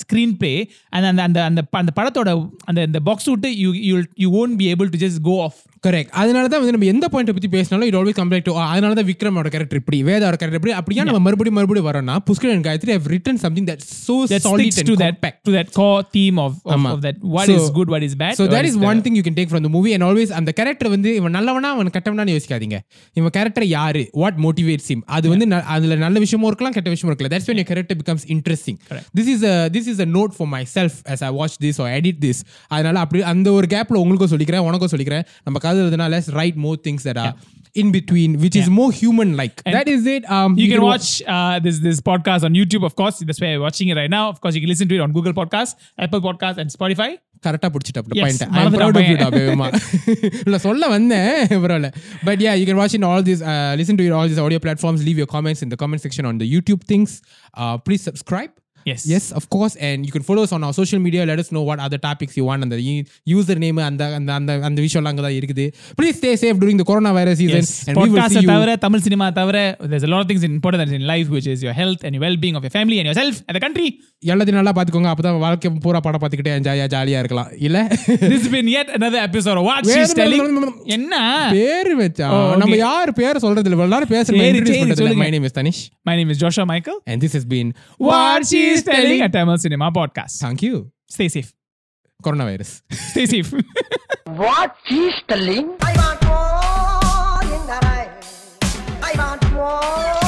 screenplay and அந்த அந்த அந்த ப- அந்த படத்தோட அந்த இந்த பாக்ஸ் விட்டு you you you won't be able to just go off correct அதனால தான் வந்து நம்ம எந்த பாயிண்ட் பத்தி பேசினாலும் இட் ஆல்வேஸ் கம்ப்ளைண்ட் டு அதனால தான் விக்ரமோட கேரக்டர் இப்படி வேதாவோட கேரக்டர் இப்படி. அப்படியே நம்ம மறுபடியும் மறுபடியும் வரோம்னா Pushkar and Gayathri have written something that so solid and core theme of, of, ஆமா. of that what So- is good what is bad. So what that is the- one thing you can take from the movie and always அந்த character வந்து இவன் நல்லவனா அவன் கெட்டவனான்னு யோசிக்காதீங்க. இவன் character யாரு? What motivates him? அது வந்து அதுல நல்ல விஷயமும் இருக்கலாம் கெட்ட விஷயமும் இருக்கலாம். That's when your character becomes interesting. This is a this is a note for myself as I watch this or edit this. அதனால அப்படி அந்த ஒரு கேப்ல உங்களுக்கும் சொல்லிக்கிறேன் உனக்கும் சொல்லிக்கிறேன். நம்ம கதை எழுதுனால let's write more things that are in between which is more human like that is it um you can watch uh, this this podcast on YouTube, of course. That's why you're watching it right now. Of course, you can listen to it on Google Podcast, Apple Podcast, and Spotify. கரெக்டா பிடிச்சிட்டு Yes, point ஐ மறந்துட்டேன் proud of you பையன். டா இல்ல சொல்ல வந்தேன் பரவாயில்ல but yeah you can watch in all this listen to all this audio platforms leave your comments in the comment section on the YouTube things please subscribe Yes. Yes, of course. And you can follow us on our social media. Let us know what other topics you want. And the user name and the and the and the, and the விஷயம் அங்க தான் இருக்குது. Please stay safe during the coronavirus season. Yes. And we will Podcast see you. தவிர Tamil cinema தவிர there's a lot of things important that's in life which is your health and your well-being of your family and yourself and the country. எல்லாத்தையும் நல்லா பாத்துக்கோங்க அப்பதான் வாழ்க்கை பூரா படம் பார்த்துக்கிட்டே ஜாலியா ஜாலியா இருக்கலாம் இல்ல This has been yet another episode of What வேற She's Telling. வேற என்ன பேரு வச்சா Oh, okay. நம்ம யார் பேர் சொல்றது இல்ல இவ்வளவு நேரம் பேசுறோம் சரி, introduce சரி, பண்றது இல்ல. சொல்லுங்க. My name is Tanish My name is Joshua Michael. and this has been What She's Telling a Tamil Cinema podcast. Thank you. Stay safe. Coronavirus. Stay safe. What she's telling? I want more in the night. I want more